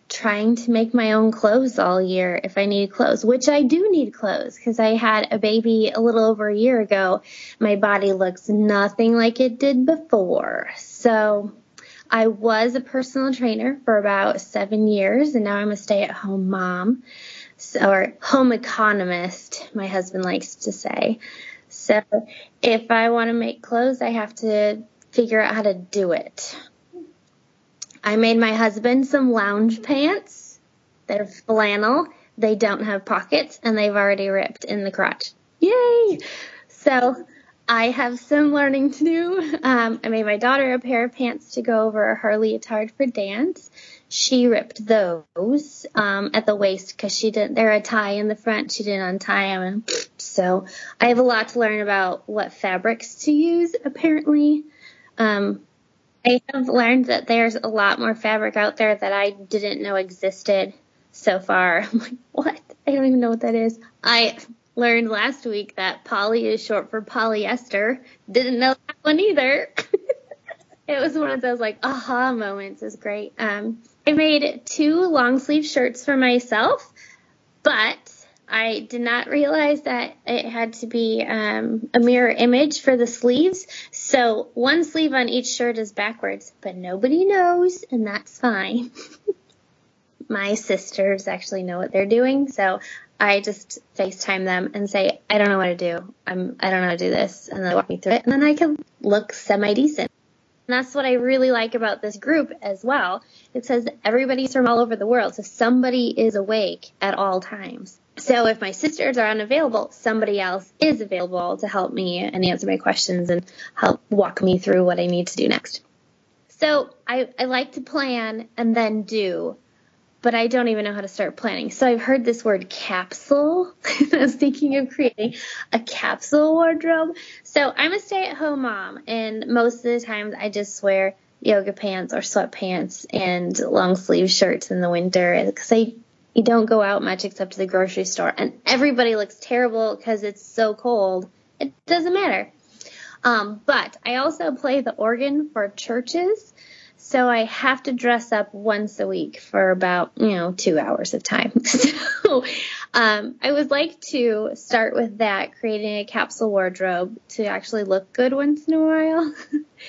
Speaker 3: trying to make my own clothes all year if I need clothes, which I do need clothes because I had a baby a little over a year ago. My body looks nothing like it did before. So I was a personal trainer for about seven years and now I'm a stay at home mom so, or home economist, my husband likes to say. So if I want to make clothes, I have to figure out how to do it. I made my husband some lounge pants. They're flannel. They don't have pockets and they've already ripped in the crotch. Yay! So I have some learning to do. Um, I made my daughter a pair of pants to go over her leotard for dance. She ripped those um, at the waist because she didn't. They're a tie in the front. She didn't untie them, so I have a lot to learn about what fabrics to use. Apparently, um, I have learned that there's a lot more fabric out there that I didn't know existed so far. I'm like, what? I don't even know what that is. I learned last week that poly is short for polyester. Didn't know that one either. it was one of those like aha moments. Is great. Um, I made two long sleeve shirts for myself, but I did not realize that it had to be um, a mirror image for the sleeves. So one sleeve on each shirt is backwards, but nobody knows, and that's fine. My sisters actually know what they're doing, so I just FaceTime them and say, I don't know what to do. I'm, I don't know how to do this. And they walk me through it, and then I can look semi decent. And that's what I really like about this group as well. It says everybody's from all over the world, so somebody is awake at all times So if my sisters are unavailable, somebody else is available to help me and answer my questions and help walk me through what I need to do next. So I, I like to plan and then do, but I don't even know how to start planning. So I've heard this word capsule. I was thinking of creating a capsule wardrobe. So I'm a stay at home mom, and most of the times I just wear yoga pants or sweatpants and long sleeve shirts in the winter because I you don't go out much except to the grocery store, and everybody looks terrible because it's so cold. It doesn't matter. Um, but I also play the organ for churches, so I have to dress up once a week for about you know two hours of time. so um, I would like to start with that, creating a capsule wardrobe to actually look good once in a while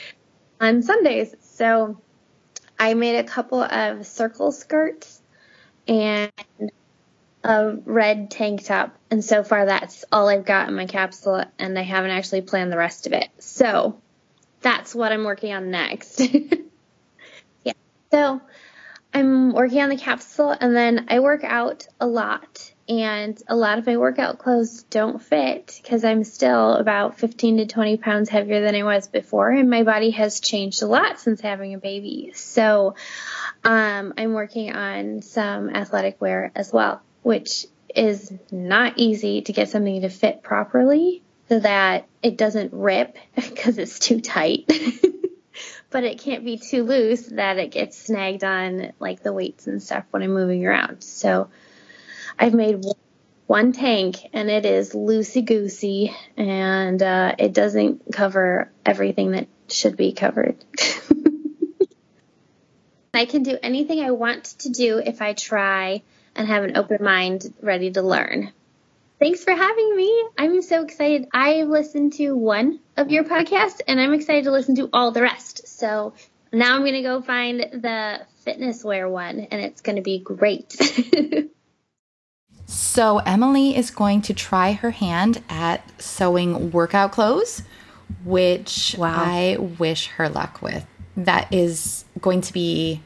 Speaker 3: on Sundays. So I made a couple of circle skirts and a red tank top. And so far, that's all I've got in my capsule, and I haven't actually planned the rest of it. So that's what I'm working on next. yeah. So I'm working on the capsule, and then I work out a lot. And a lot of my workout clothes don't fit because I'm still about 15 to 20 pounds heavier than I was before, and my body has changed a lot since having a baby. So um, I'm working on some athletic wear as well, which is not easy to get something to fit properly so that it doesn't rip because it's too tight. but it can't be too loose that it gets snagged on like the weights and stuff when I'm moving around. So I've made one tank and it is loosey goosey and uh, it doesn't cover everything that should be covered. I can do anything I want to do if I try and have an open mind ready to learn. Thanks for having me. I'm so excited. I've listened to one of your podcasts and I'm excited to listen to all the rest. So now I'm going to go find the fitness wear one and it's going to be great.
Speaker 2: so Emily is going to try her hand at sewing workout clothes, which wow. I wish her luck with that is going to be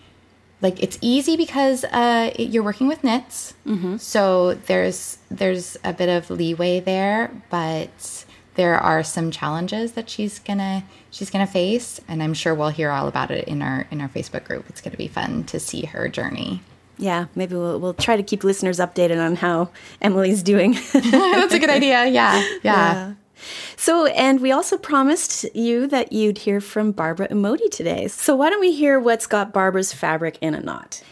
Speaker 2: like it's easy because uh, you're working with knits, mm-hmm. so there's there's a bit of leeway there, but there are some challenges that she's gonna she's gonna face, and I'm sure we'll hear all about it in our in our Facebook group. It's gonna be fun to see her journey.
Speaker 1: Yeah, maybe we'll we'll try to keep listeners updated on how Emily's doing.
Speaker 2: That's a good idea. Yeah, yeah. yeah.
Speaker 1: So, and we also promised you that you'd hear from Barbara Emodi today. So, why don't we hear what's got Barbara's fabric in a knot?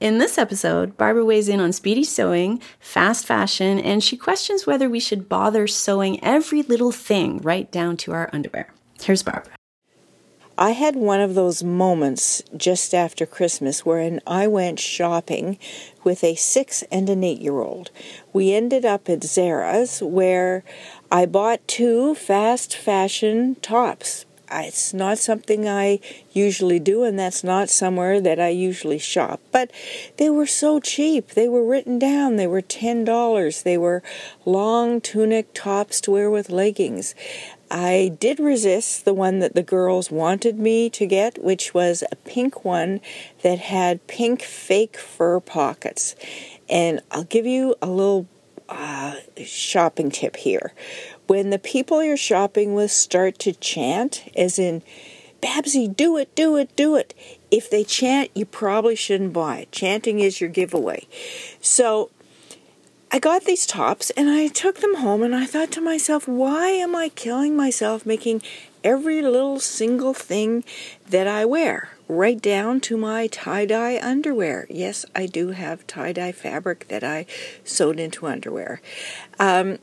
Speaker 1: In this episode, Barbara weighs in on speedy sewing, fast fashion, and she questions whether we should bother sewing every little thing right down to our underwear. Here's Barbara.
Speaker 4: I had one of those moments just after Christmas wherein I went shopping with a six and an eight year old. We ended up at Zara's where I bought two fast fashion tops. It's not something I usually do, and that's not somewhere that I usually shop. But they were so cheap. They were written down. They were $10. They were long tunic tops to wear with leggings. I did resist the one that the girls wanted me to get, which was a pink one that had pink fake fur pockets. And I'll give you a little uh, shopping tip here. When the people you're shopping with start to chant, as in, Babsy, do it, do it, do it. If they chant, you probably shouldn't buy it. Chanting is your giveaway. So I got these tops and I took them home and I thought to myself, why am I killing myself making every little single thing that I wear? right down to my tie dye underwear. Yes, I do have tie dye fabric that I sewed into underwear. Um,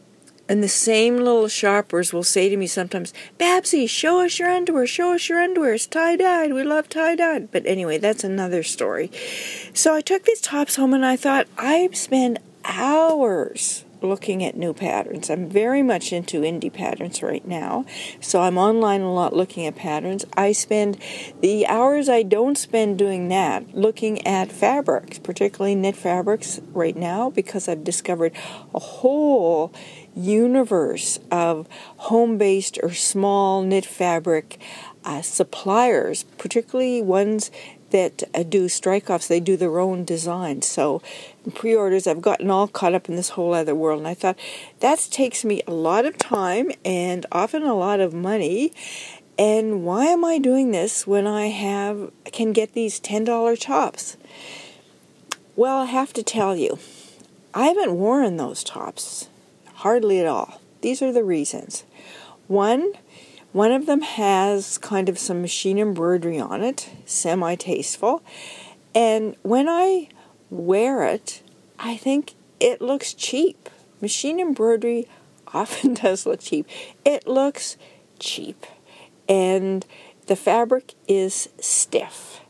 Speaker 4: and the same little shoppers will say to me sometimes, Babsy, show us your underwear, show us your underwear. It's tie dyed. We love tie dyed. But anyway, that's another story. So I took these tops home and I thought, I spend hours looking at new patterns. I'm very much into indie patterns right now, so I'm online a lot looking at patterns. I spend the hours I don't spend doing that looking at fabrics, particularly knit fabrics right now, because I've discovered a whole universe of home based or small knit fabric uh, suppliers, particularly ones that uh, do strike offs. They do their own design. So, pre orders, I've gotten all caught up in this whole other world. And I thought that takes me a lot of time and often a lot of money. And why am I doing this when I have can get these $10 tops? Well, I have to tell you, I haven't worn those tops hardly at all. These are the reasons. One, one of them has kind of some machine embroidery on it, semi tasteful. And when I wear it, I think it looks cheap. Machine embroidery often does look cheap. It looks cheap. And the fabric is stiff.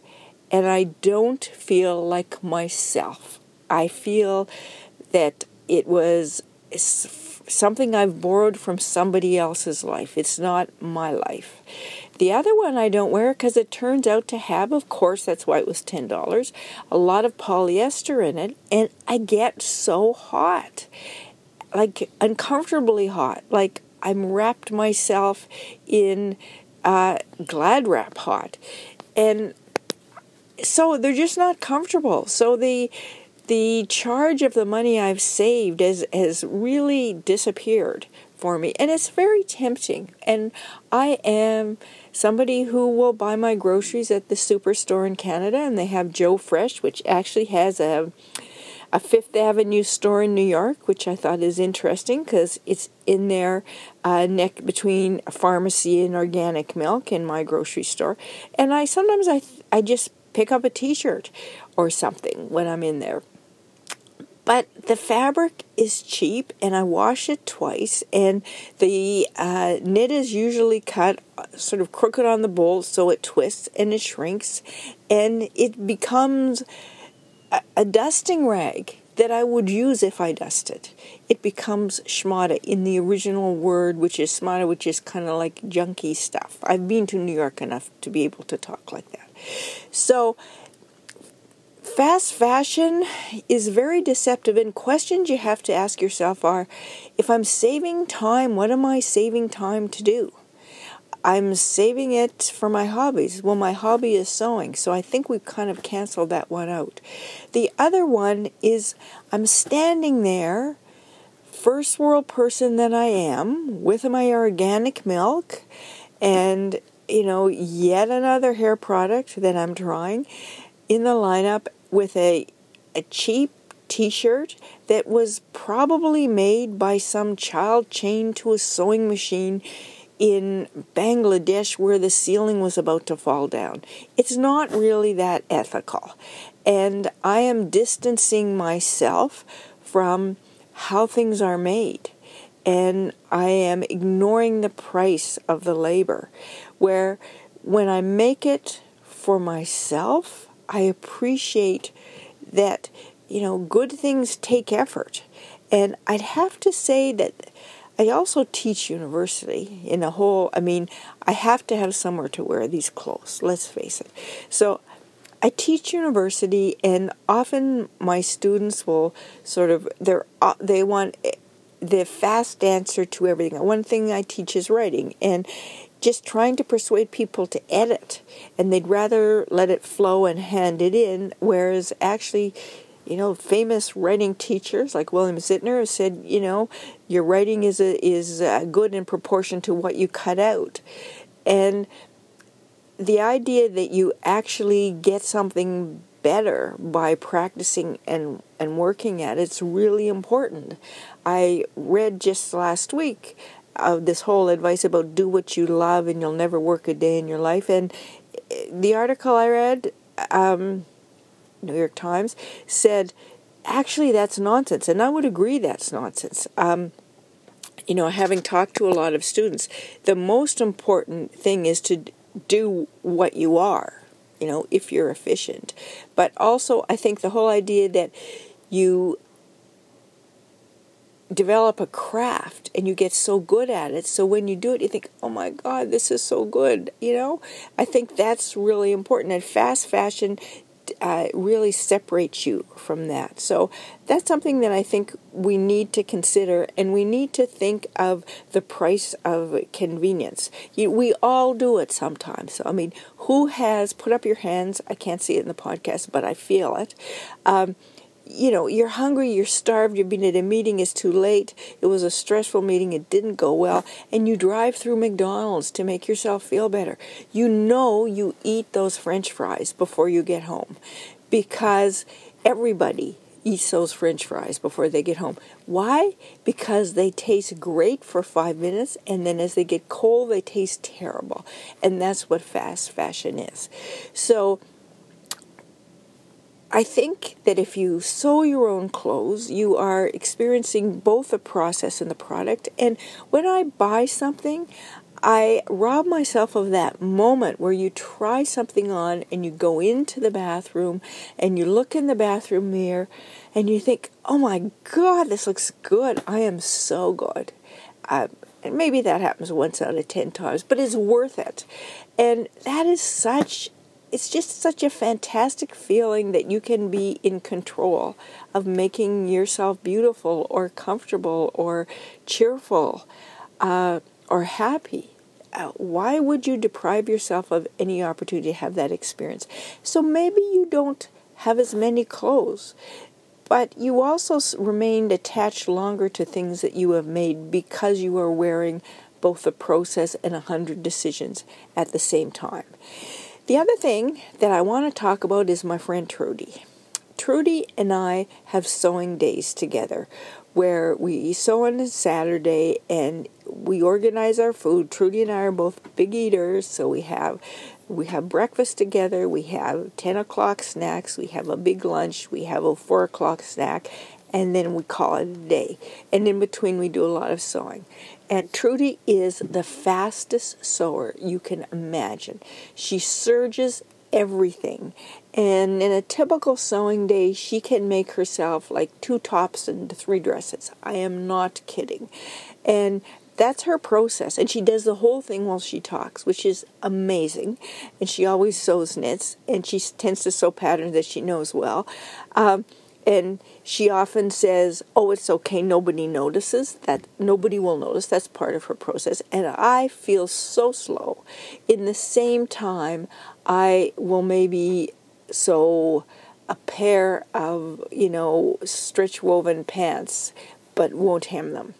Speaker 4: And I don't feel like myself. I feel that it was something I've borrowed from somebody else's life. It's not my life. The other one I don't wear because it turns out to have, of course, that's why it was $10, a lot of polyester in it, and I get so hot. Like uncomfortably hot. Like I'm wrapped myself in uh, glad wrap hot. And so they're just not comfortable. So the the charge of the money I've saved has, has really disappeared for me. And it's very tempting. And I am somebody who will buy my groceries at the superstore in Canada, and they have Joe Fresh, which actually has a a Fifth Avenue store in New York, which I thought is interesting because it's in there, uh, neck between a pharmacy and organic milk in my grocery store. And I sometimes I I just pick up a T-shirt or something when I'm in there. But the fabric is cheap, and I wash it twice. And the uh, knit is usually cut uh, sort of crooked on the bowl, so it twists and it shrinks, and it becomes a, a dusting rag that I would use if I dusted. It becomes schmata in the original word, which is schmata, which is kind of like junky stuff. I've been to New York enough to be able to talk like that. So fast fashion is very deceptive, and questions you have to ask yourself are if I'm saving time, what am I saving time to do? I'm saving it for my hobbies. Well, my hobby is sewing, so I think we've kind of canceled that one out. The other one is I'm standing there, first world person that I am, with my organic milk and, you know, yet another hair product that I'm trying in the lineup with a, a cheap t shirt that was probably made by some child chained to a sewing machine in Bangladesh where the ceiling was about to fall down. It's not really that ethical. And I am distancing myself from how things are made. And I am ignoring the price of the labor. Where when I make it for myself, I appreciate that, you know, good things take effort. And I'd have to say that I also teach university in a whole, I mean, I have to have somewhere to wear these clothes, let's face it. So I teach university, and often my students will sort of, they're, uh, they want the fast answer to everything. One thing I teach is writing, and just trying to persuade people to edit and they'd rather let it flow and hand it in whereas actually you know famous writing teachers like William Zinsser said you know your writing is a, is a good in proportion to what you cut out. And the idea that you actually get something better by practicing and and working at it's really important. I read just last week of this whole advice about do what you love and you'll never work a day in your life. And the article I read, um, New York Times, said actually that's nonsense. And I would agree that's nonsense. Um, you know, having talked to a lot of students, the most important thing is to do what you are, you know, if you're efficient. But also, I think the whole idea that you develop a craft and you get so good at it. So when you do it, you think, oh my God, this is so good. You know, I think that's really important. And fast fashion uh, really separates you from that. So that's something that I think we need to consider, and we need to think of the price of convenience. You, we all do it sometimes. So, I mean, who has put up your hands? I can't see it in the podcast, but I feel it. Um, you know, you're hungry, you're starved, you've been at a meeting, it's too late, it was a stressful meeting, it didn't go well, and you drive through McDonald's to make yourself feel better. You know you eat those french fries before you get home because everybody eats those french fries before they get home. Why? Because they taste great for five minutes, and then as they get cold, they taste terrible. And that's what fast fashion is. So, I think that if you sew your own clothes, you are experiencing both the process and the product. And when I buy something, I rob myself of that moment where you try something on and you go into the bathroom and you look in the bathroom mirror and you think, oh my God, this looks good. I am so good. Uh, and maybe that happens once out of 10 times, but it's worth it. And that is such it's just such a fantastic feeling that you can be in control of making yourself beautiful or comfortable or cheerful uh, or happy. Uh, why would you deprive yourself of any opportunity to have that experience? So maybe you don't have as many clothes, but you also remained attached longer to things that you have made because you are wearing both the process and a hundred decisions at the same time. The other thing that I want to talk about is my friend Trudy. Trudy and I have sewing days together where we sew on a Saturday and we organize our food. Trudy and I are both big eaters, so we have we have breakfast together, we have ten o'clock snacks, we have a big lunch, we have a four o'clock snack, and then we call it a day. And in between, we do a lot of sewing. And Trudy is the fastest sewer you can imagine. She serges everything. And in a typical sewing day, she can make herself like two tops and three dresses. I am not kidding. And that's her process. And she does the whole thing while she talks, which is amazing. And she always sews knits, and she tends to sew patterns that she knows well. Um, and she often says, Oh, it's okay, nobody notices. That nobody will notice. That's part of her process. And I feel so slow. In the same time, I will maybe sew a pair of, you know, stretch woven pants, but won't hem them.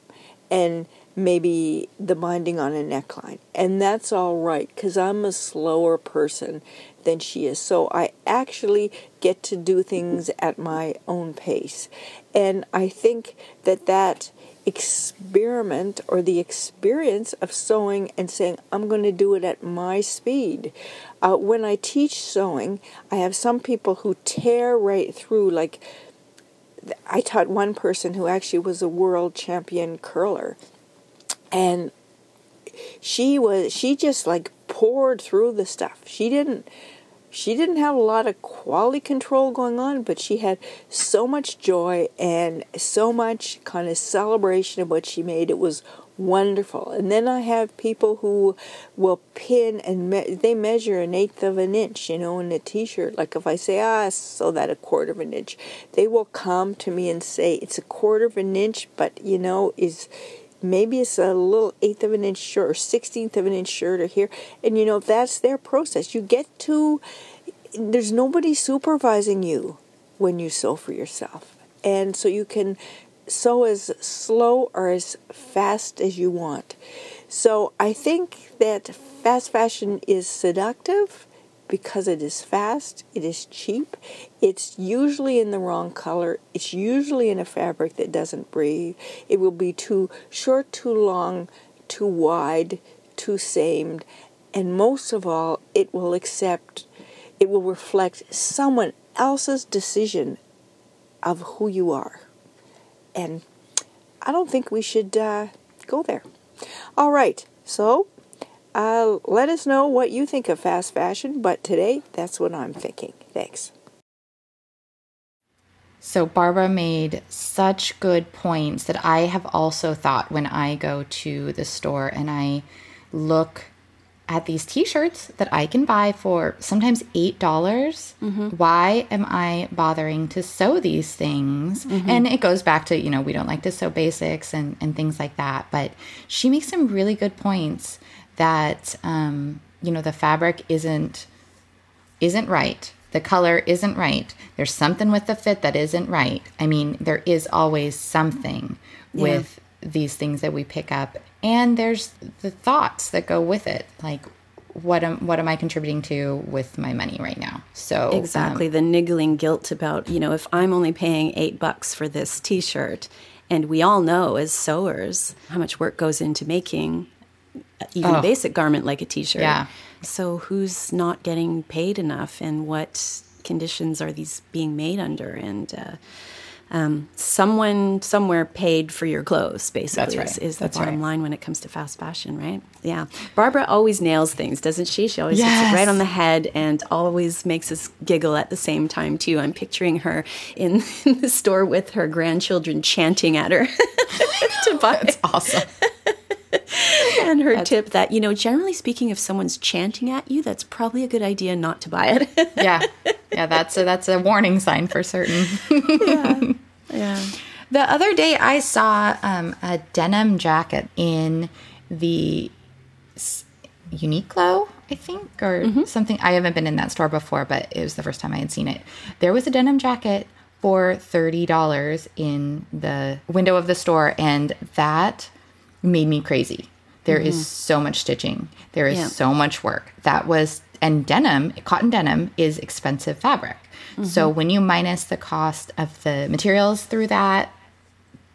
Speaker 4: And maybe the binding on a neckline. And that's all right because I'm a slower person than she is. So I actually get to do things at my own pace. And I think that that experiment or the experience of sewing and saying, I'm going to do it at my speed. Uh, when I teach sewing, I have some people who tear right through, like, I taught one person who actually was a world champion curler and she was she just like poured through the stuff. She didn't she didn't have a lot of quality control going on but she had so much joy and so much kind of celebration of what she made. It was wonderful. And then i have people who will pin and me- they measure an eighth of an inch you know in a t-shirt. Like if i say ah so that a quarter of an inch they will come to me and say it's a quarter of an inch but you know is maybe it's a little eighth of an inch short or sixteenth of an inch shorter here. And you know that's their process. You get to there's nobody supervising you when you sew for yourself. And so you can sew as slow or as fast as you want. So i think that fast fashion is seductive because it is fast, it is cheap, it's usually in the wrong color, it's usually in a fabric that doesn't breathe. It will be too short, too long, too wide, too seamed, and most of all, it will accept, it will reflect someone else's decision of who you are. And I don't think we should uh, go there. All right, so uh, let us know what you think of fast fashion, but today that's what I'm thinking. Thanks.
Speaker 2: So, Barbara made such good points that I have also thought when I go to the store and I look at these t-shirts that I can buy for sometimes eight dollars. Why am I bothering to sew these things? And it goes back to you know we don't like to sew basics and and things like that. But she makes some really good points that um, you know the fabric isn't isn't right. The color isn't right. There's something with the fit that isn't right. I mean, there is always something with these things that we pick up, and there's the thoughts that go with it. Like, what am what am I contributing to with my money right now? So um,
Speaker 1: Exactly. the niggling guilt about, you know, if I'm only paying eight bucks for this t shirt, and we all know as sewers how much work goes into making even a
Speaker 2: Oh.
Speaker 1: basic garment like a t shirt.
Speaker 2: Yeah.
Speaker 1: So who's not getting paid enough and what conditions are these being made under? And, uh, um, someone somewhere paid for your clothes, basically, That's
Speaker 2: right.
Speaker 1: is, is the
Speaker 2: That's
Speaker 1: bottom
Speaker 2: right.
Speaker 1: line when it comes to fast fashion, right? Yeah. Barbara always nails things, doesn't she? She always hits it right on the head and always makes us giggle at the same time, too. I'm picturing her in, in the store with her grandchildren chanting at her to buy
Speaker 2: That's awesome.
Speaker 1: And her tip that, you know, generally speaking, if someone's chanting at you, that's probably a good idea not to buy it.
Speaker 2: yeah, yeah. That's a, that's a warning sign for certain.
Speaker 1: yeah.
Speaker 2: The other day, I saw um, a denim jacket in the Uniqlo, I think, or something. I haven't been in that store before, but it was the first time I had seen it. There was a denim jacket for thirty dollars in the window of the store, and that made me crazy. There is mm-hmm. so much stitching. There is
Speaker 1: Yeah.
Speaker 2: so much work. That was and denim, cotton denim is expensive fabric. So mm-hmm. when you minus the cost of the materials through that,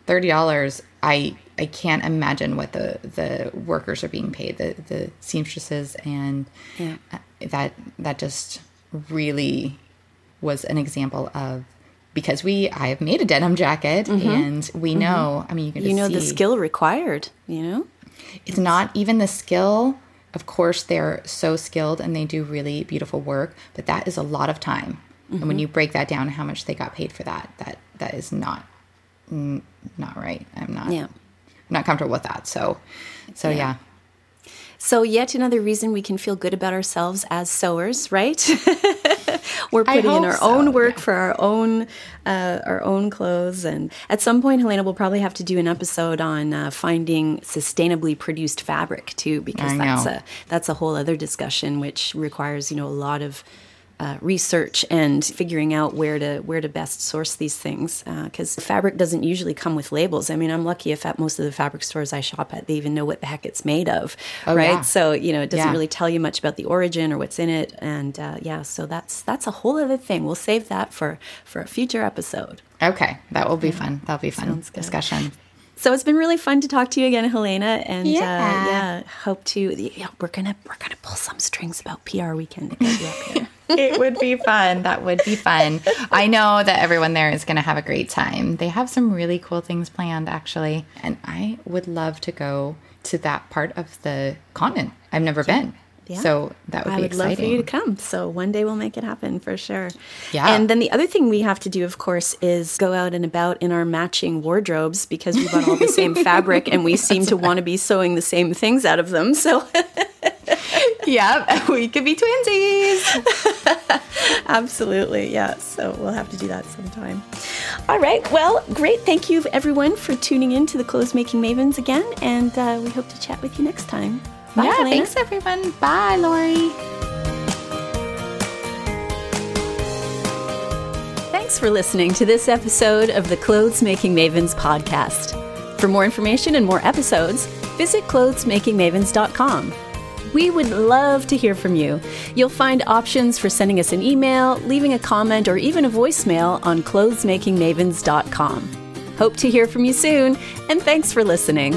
Speaker 2: thirty dollars, I I can't imagine what the the workers are being paid, the the seamstresses, and
Speaker 1: Yeah.
Speaker 2: uh, that that just really was an example of because we I have made a denim jacket mm-hmm. and we know. I mean, you can
Speaker 1: You know, the skill required, you know?
Speaker 2: It's not even the skill. Of course, they're so skilled and they do really beautiful work, but that is a lot of time. And
Speaker 1: Mm-hmm.
Speaker 2: when you break that down, how much they got paid for that, that that is not not right. I'm not.
Speaker 1: Yeah.
Speaker 2: I'm not comfortable with that. So, so yeah.
Speaker 1: So, yet another reason we can feel good about ourselves as sewers, right? We're putting in our
Speaker 2: so,
Speaker 1: own work
Speaker 2: yeah.
Speaker 1: for our own uh, our own clothes, and at some point, Helena will probably have to do an episode on uh, finding sustainably produced fabric too, because
Speaker 2: I
Speaker 1: that's
Speaker 2: know.
Speaker 1: a that's a whole other discussion, which requires you know a lot of uh, research and figuring out where to where to best source these things because fabric doesn't usually come with labels. I mean, I'm lucky if at most of the fabric stores I shop at, they even know what the heck it's made of, right?
Speaker 2: Oh, yeah.
Speaker 1: So you know, it doesn't
Speaker 2: Yeah.
Speaker 1: really tell you much about the origin or what's in it, and uh, yeah, so that's that's a whole other thing. We'll save that for for a future episode.
Speaker 2: Okay, that will be fun. That'll be fun discussion.
Speaker 1: So it's been really fun to talk to you again, Helena, and
Speaker 2: Yeah.
Speaker 1: uh, yeah, hope to. Yeah, we're gonna we're gonna pull some strings about PR weekend to get you up here.
Speaker 2: it would be fun. That would be fun. I know that everyone there is going to have a great time. They have some really cool things planned, actually. And I would love to go to that part of the continent. I've never been.
Speaker 1: Yeah.
Speaker 2: So that would be exciting.
Speaker 1: I
Speaker 2: be
Speaker 1: would
Speaker 2: exciting.
Speaker 1: love for you to come. So one day we'll make it happen for sure.
Speaker 2: Yeah.
Speaker 1: And then the other thing we have to do, of course, is go out and about in our matching wardrobes because we bought all the same fabric and we seem to want to be sewing the same things out of them. So
Speaker 2: yeah, we could be twinsies.
Speaker 1: absolutely, yeah. So we'll have to do that sometime. All right. Well, great. Thank you everyone for tuning in to the Clothes Making Mavens again, and uh, we hope to chat with you next time. Bye,
Speaker 2: yeah,
Speaker 1: Helena.
Speaker 2: thanks everyone. Bye, Lori.
Speaker 1: Thanks for listening to this episode of the Clothes Making Mavens podcast. For more information and more episodes, visit clothesmakingmavens.com. We would love to hear from you. You'll find options for sending us an email, leaving a comment, or even a voicemail on clothesmakingmavens.com. Hope to hear from you soon, and thanks for listening.